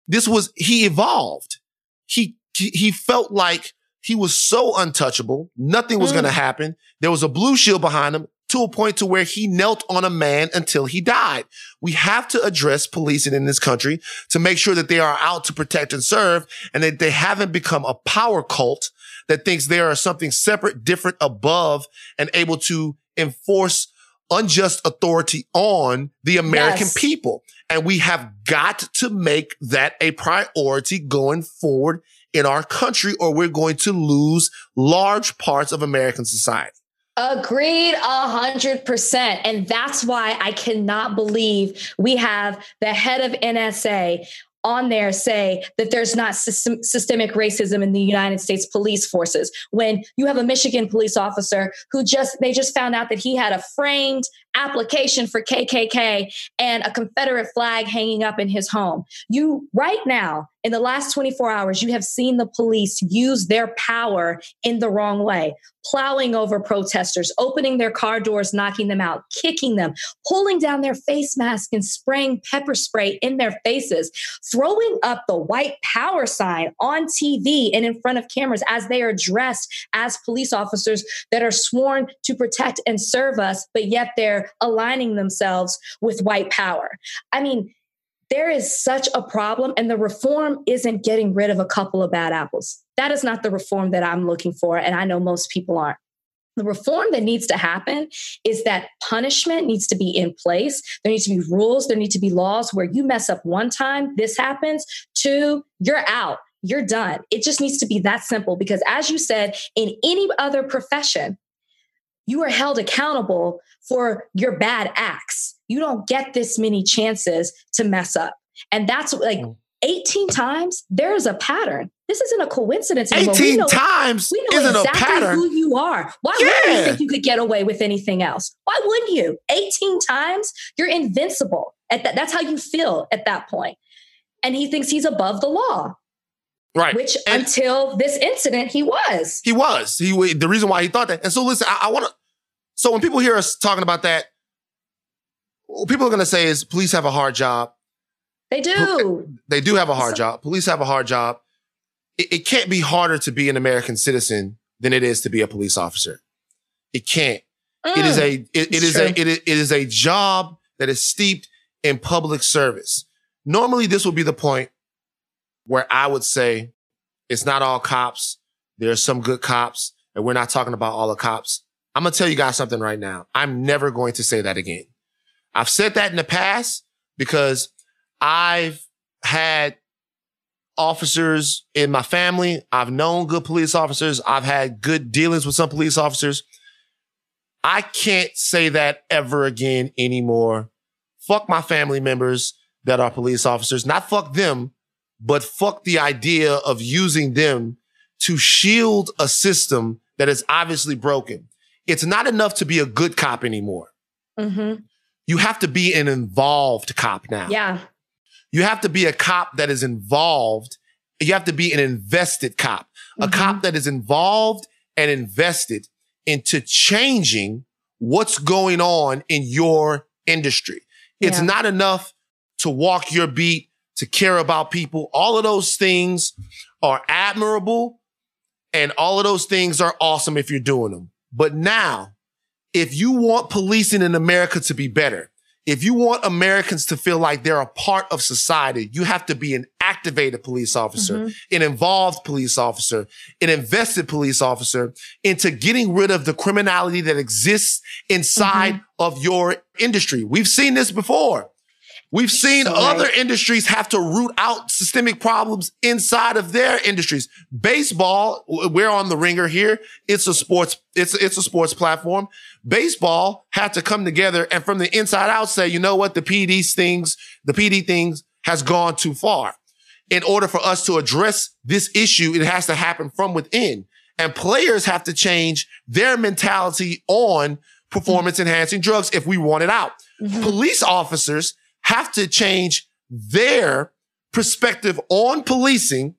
this was he evolved. He he, he felt like he was so untouchable. Nothing was mm. going to happen. There was a blue shield behind him to a point to where he knelt on a man until he died. We have to address policing in this country to make sure that they are out to protect and serve and that they haven't become a power cult that thinks they are something separate, different, above and able to enforce unjust authority on the American yes. people. And we have got to make that a priority going forward in our country or we're going to lose large parts of American society. Agreed a hundred percent. And that's why I cannot believe we have the head of NSA on there say that there's not system, systemic racism in the United States police forces when you have a Michigan police officer who just they just found out that he had a framed application for KKK and a Confederate flag hanging up in his home. You, right now, in the last 24 hours, you have seen the police use their power in the wrong way, plowing over protesters, opening their car doors, knocking them out, kicking them, pulling down their face mask and spraying pepper spray in their faces, throwing up the white power sign on TV and in front of cameras as they are dressed as police officers that are sworn to protect and serve us, but yet they're aligning themselves with white power. I mean, there is such a problem, and the reform isn't getting rid of a couple of bad apples. That is not the reform that I'm looking for, and I know most people aren't. The reform that needs to happen is that punishment needs to be in place. There needs to be rules, there need to be laws where you mess up one time, this happens, two, you're out, you're done. It just needs to be that simple because, as you said, in any other profession, you are held accountable for your bad acts. You don't get this many chances to mess up. And that's like mm. 18 times, there is a pattern. This isn't a coincidence. Anymore. 18 know, times we know isn't exactly a pattern. who you are. Why yeah. would you think you could get away with anything else? Why wouldn't you? 18 times, you're invincible. At that, that's how you feel at that point. And he thinks he's above the law. Right. Which and until this incident, he was. He was. He the reason why he thought that. And so listen, I, I want to So when people hear us talking about that, what people are going to say is police have a hard job. They do. They do have a hard job. Police have a hard job. It, it can't be harder to be an American citizen than it is to be a police officer. It can't. Mm, it is a it, it is true. a it, it is a job that is steeped in public service. Normally, this would be the point where I would say it's not all cops. There's some good cops, and we're not talking about all the cops. I'm gonna tell you guys something right now. I'm never going to say that again. I've said that in the past because I've had officers in my family. I've known good police officers. I've had good dealings with some police officers. I can't say that ever again anymore. Fuck my family members that are police officers. Not fuck them, but fuck the idea of using them to shield a system that is obviously broken. It's not enough to be a good cop anymore. Mm-hmm. You have to be an involved cop now. Yeah. You have to be a cop that is involved. You have to be an invested cop, a mm-hmm. cop that is involved and invested into changing what's going on in your industry. It's yeah. not enough to walk your beat, to care about people. All of those things are admirable and all of those things are awesome if you're doing them. But now, if you want policing in America to be better, if you want Americans to feel like they're a part of society, you have to be an activated police officer, mm-hmm. an involved police officer, an invested police officer into getting rid of the criminality that exists inside mm-hmm. of your industry. We've seen this before. We've seen so other right. industries have to root out systemic problems inside of their industries. Baseball, we're on the ringer here. It's a sports, it's, it's a sports platform. Baseball had to come together and from the inside out say, you know what? The PD things, the PD things has gone too far. In order for us to address this issue, it has to happen from within and players have to change their mentality on performance enhancing drugs if we want it out. Mm-hmm. Police officers have to change their perspective on policing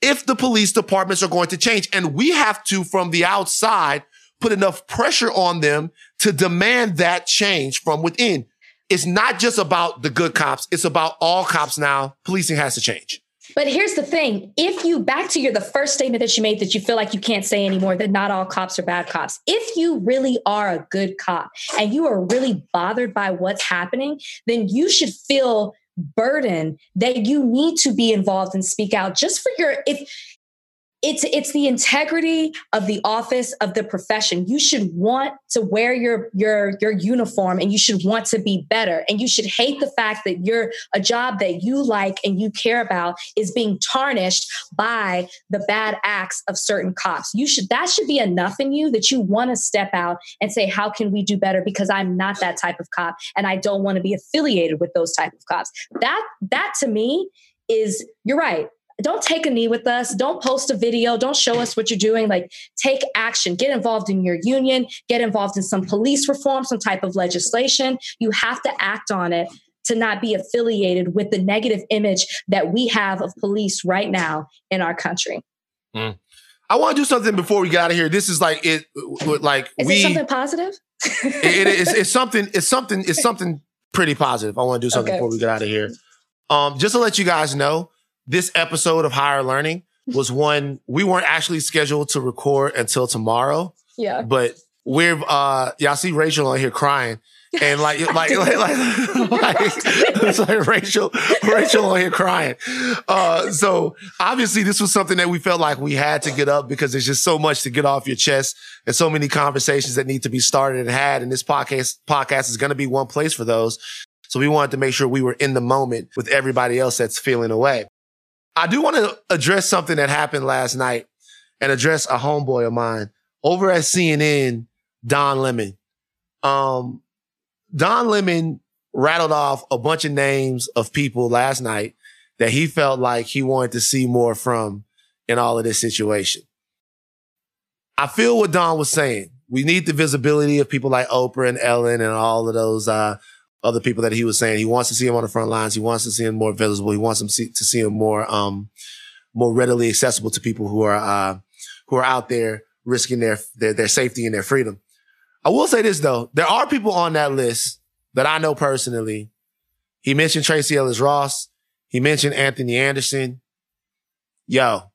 if the police departments are going to change. And we have to, from the outside, put enough pressure on them to demand that change from within. It's not just about the good cops. It's about all cops now. Policing has to change. But here's the thing. If you back to your the first statement that you made that you feel like you can't say anymore that not all cops are bad cops. If you really are a good cop and you are really bothered by what's happening, then you should feel burden that you need to be involved and speak out just for your if it's it's the integrity of the office of the profession. You should want to wear your your your uniform and you should want to be better. And you should hate the fact that you're a job that you like and you care about is being tarnished by the bad acts of certain cops. You should that should be enough in you that you want to step out and say how can we do better? Because i'm not that type of cop and i don't want to be affiliated with those type of cops. That that to me is you're right don't take a knee with us. Don't post a video. Don't show us what you're doing. Like, take action. Get involved in your union. Get involved in some police reform, some type of legislation. You have to act on it to not be affiliated with the negative image that we have of police right now in our country. Mm. I want to do something before we get out of here. This is like it, like is we it something positive. it, it is. It's something. It's something. It's something pretty positive. I want to do something okay. before we get out of here. Um, just to let you guys know, this episode of Higher Learning was one we weren't actually scheduled to record until tomorrow. Yeah. But we're uh y'all see Rachel on here crying. And like like like, like, like it's like Rachel Rachel on here crying. Uh so obviously this was something that we felt like we had to get up because there's just so much to get off your chest and so many conversations that need to be started and had. And this podcast podcast is gonna be one place for those. So we wanted to make sure we were in the moment with everybody else that's feeling away. I do want to address something that happened last night and address a homeboy of mine over at CNN, Don Lemon. Um, Don Lemon rattled off a bunch of names of people last night that he felt like he wanted to see more from in all of this situation. I feel what Don was saying. We need the visibility of people like Oprah and Ellen and all of those uh, other people that he was saying. He wants to see him on the front lines. He wants to see him more visible. He wants him see, to see him more, um, more readily accessible to people who are, uh, who are out there risking their, their, their safety and their freedom. I will say this though. There are people on that list that I know personally. He mentioned Tracee Ellis Ross. He mentioned Anthony Anderson. Yo,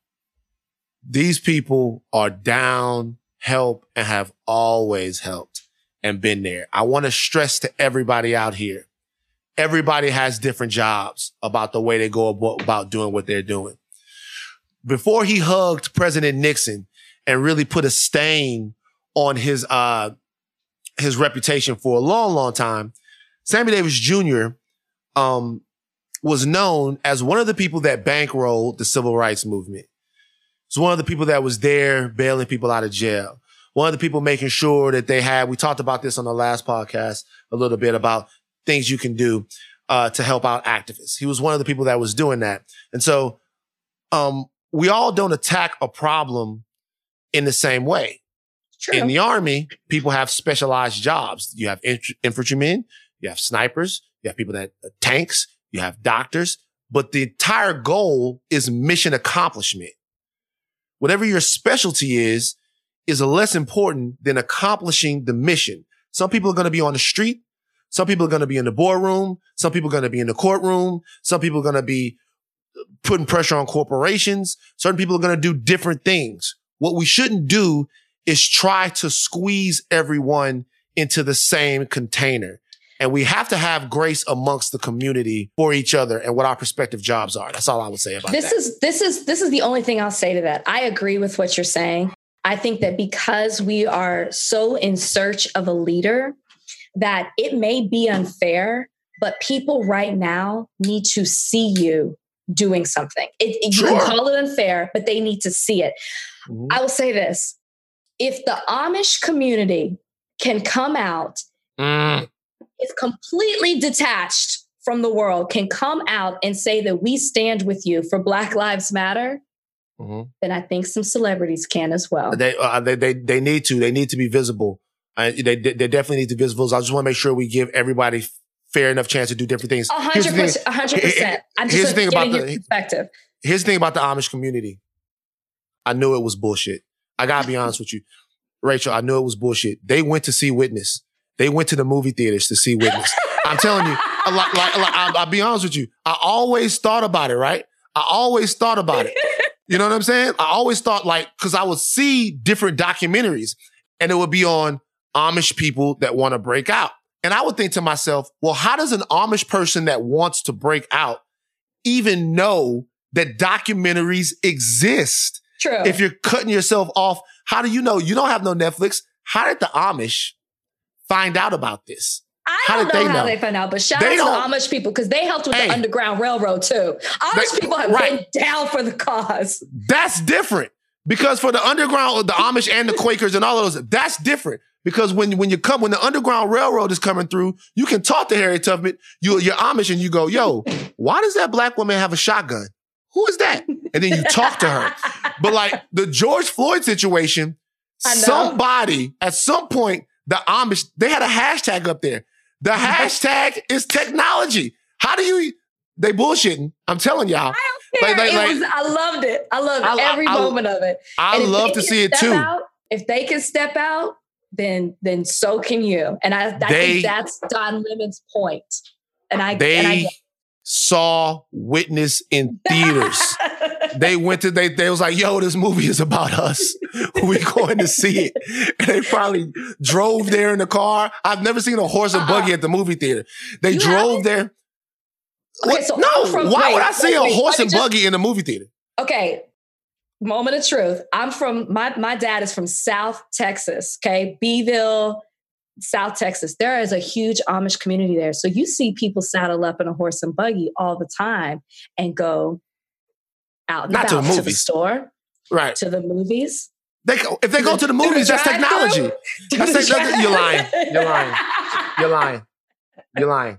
these people are down, help, and have always helped and been there. I want to stress to everybody out here. Everybody has different jobs about the way they go about doing what they're doing. Before he hugged President Nixon and really put a stain on his, uh, his reputation for a long, long time, Sammy Davis Jr. Um, was known as one of the people that bankrolled the civil rights movement. It's one of the people that was there bailing people out of jail. One of the people making sure that they had, we talked about this on the last podcast a little bit about things you can do uh, to help out activists. He was one of the people that was doing that. And so um, we all don't attack a problem in the same way. True. In the army, people have specialized jobs. You have infantrymen, you have snipers, you have people that uh, tanks, you have doctors, but the entire goal is mission accomplishment. Whatever your specialty is, is less important than accomplishing the mission. Some people are going to be on the street. Some people are going to be in the boardroom. Some people are going to be in the courtroom. Some people are going to be putting pressure on corporations. Certain people are going to do different things. What we shouldn't do is try to squeeze everyone into the same container. And we have to have grace amongst the community for each other and what our prospective jobs are. That's all I would say about this that. is this is this is the only thing I'll say to that. I agree with what you're saying. I think that because we are so in search of a leader that it may be unfair, but people right now need to see you doing something. It, it, sure. You can call it unfair, but they need to see it. Mm-hmm. I will say this if the Amish community can come out mm is completely detached from the world can come out and say that we stand with you for Black Lives Matter, mm-hmm. then I think some celebrities can as well. They, uh, they, they, they need to. They need to be visible. Uh, they, they definitely need to be visible. So I just want to make sure we give everybody fair enough chance to do different things. A hundred percent. Hundred percent. I'm just here's the thing about the perspective. Here's the thing about the Amish community. I knew it was bullshit. I gotta be honest with you, Rachel. I knew it was bullshit. They went to see Witness. They went to the movie theaters to see Witness. I'm telling you, like, like, like I'll, I'll be honest with you. I always thought about it, right? I always thought about it. You know what I'm saying? I always thought like, cause I would see different documentaries and it would be on Amish people that want to break out. And I would think to myself, well, how does an Amish person that wants to break out even know that documentaries exist? True. If you're cutting yourself off, how do you know? You don't have no Netflix. How did the Amish find out about this? I how don't know, how know? they found out, but shout they out to the Amish people because they helped with hey, the Underground Railroad too. Amish they, people have right. been down for the cause. That's different because for the Underground, the Amish and the Quakers and all of those, that's different. Because when when you come when the Underground Railroad is coming through, you can talk to Harriet Tubman. You you're Amish and you go, yo, why does that black woman have a shotgun? Who is that? And then you talk to her. But like the George Floyd situation, somebody at some point the Amish, they had a hashtag up there. The hashtag is technology. How do you, they bullshitting. I'm telling y'all. I, like, like, was, I loved it. I loved I, every I, moment of it. I love to see it too. Out, if they can step out, then then so can you. And I, I they, think that's Don Lemon's point. And I they and I saw Witness in theaters. they went to they they was like, yo, this movie is about us. we going to see it. And they finally drove there in the car. I've never seen a horse and buggy uh-uh. at the movie theater. They you drove there. Okay, so no, from, why wait, would I see wait, a horse and just, buggy in the movie theater? Okay. Moment of truth. I'm from my my dad is from South Texas. Okay. Beeville, South Texas, there is a huge Amish community there. So you see people saddle up in a horse and buggy all the time and go out Not to the, to the store, right? To the movies. They go, if they go to the movies, that's technology. That's you're lying. You're lying. You're lying. You're lying.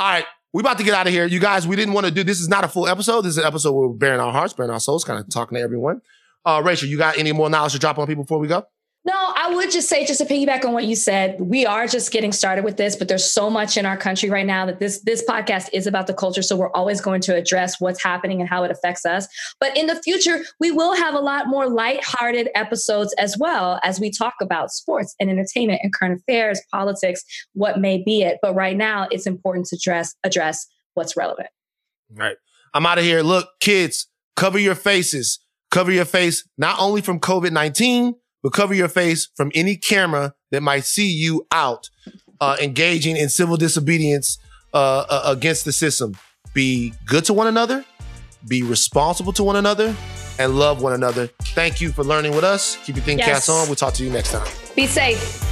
All right, We're about to get out of here, you guys. We didn't want to do this. Is not a full episode. This is an episode where we're bearing our hearts, bearing our souls, kind of talking to everyone. Uh, Rachel, you got any more knowledge to drop on people before we go? No, I would just say, just to piggyback on what you said, we are just getting started with this, but there's so much in our country right now that this this podcast is about the culture. So we're always going to address what's happening and how it affects us. But in the future, we will have a lot more light-hearted episodes as well as we talk about sports and entertainment and current affairs, politics, what may be it. But right now, it's important to address address what's relevant. All right. I'm out of here. Look, kids, cover your faces. Cover your face not only from COVID 19, but cover your face from any camera that might see you out uh, engaging in civil disobedience uh, uh, against the system. Be good to one another, be responsible to one another, and love one another. Thank you for learning with us. Keep your thing yes. cast on. We'll talk to you next time. Be safe.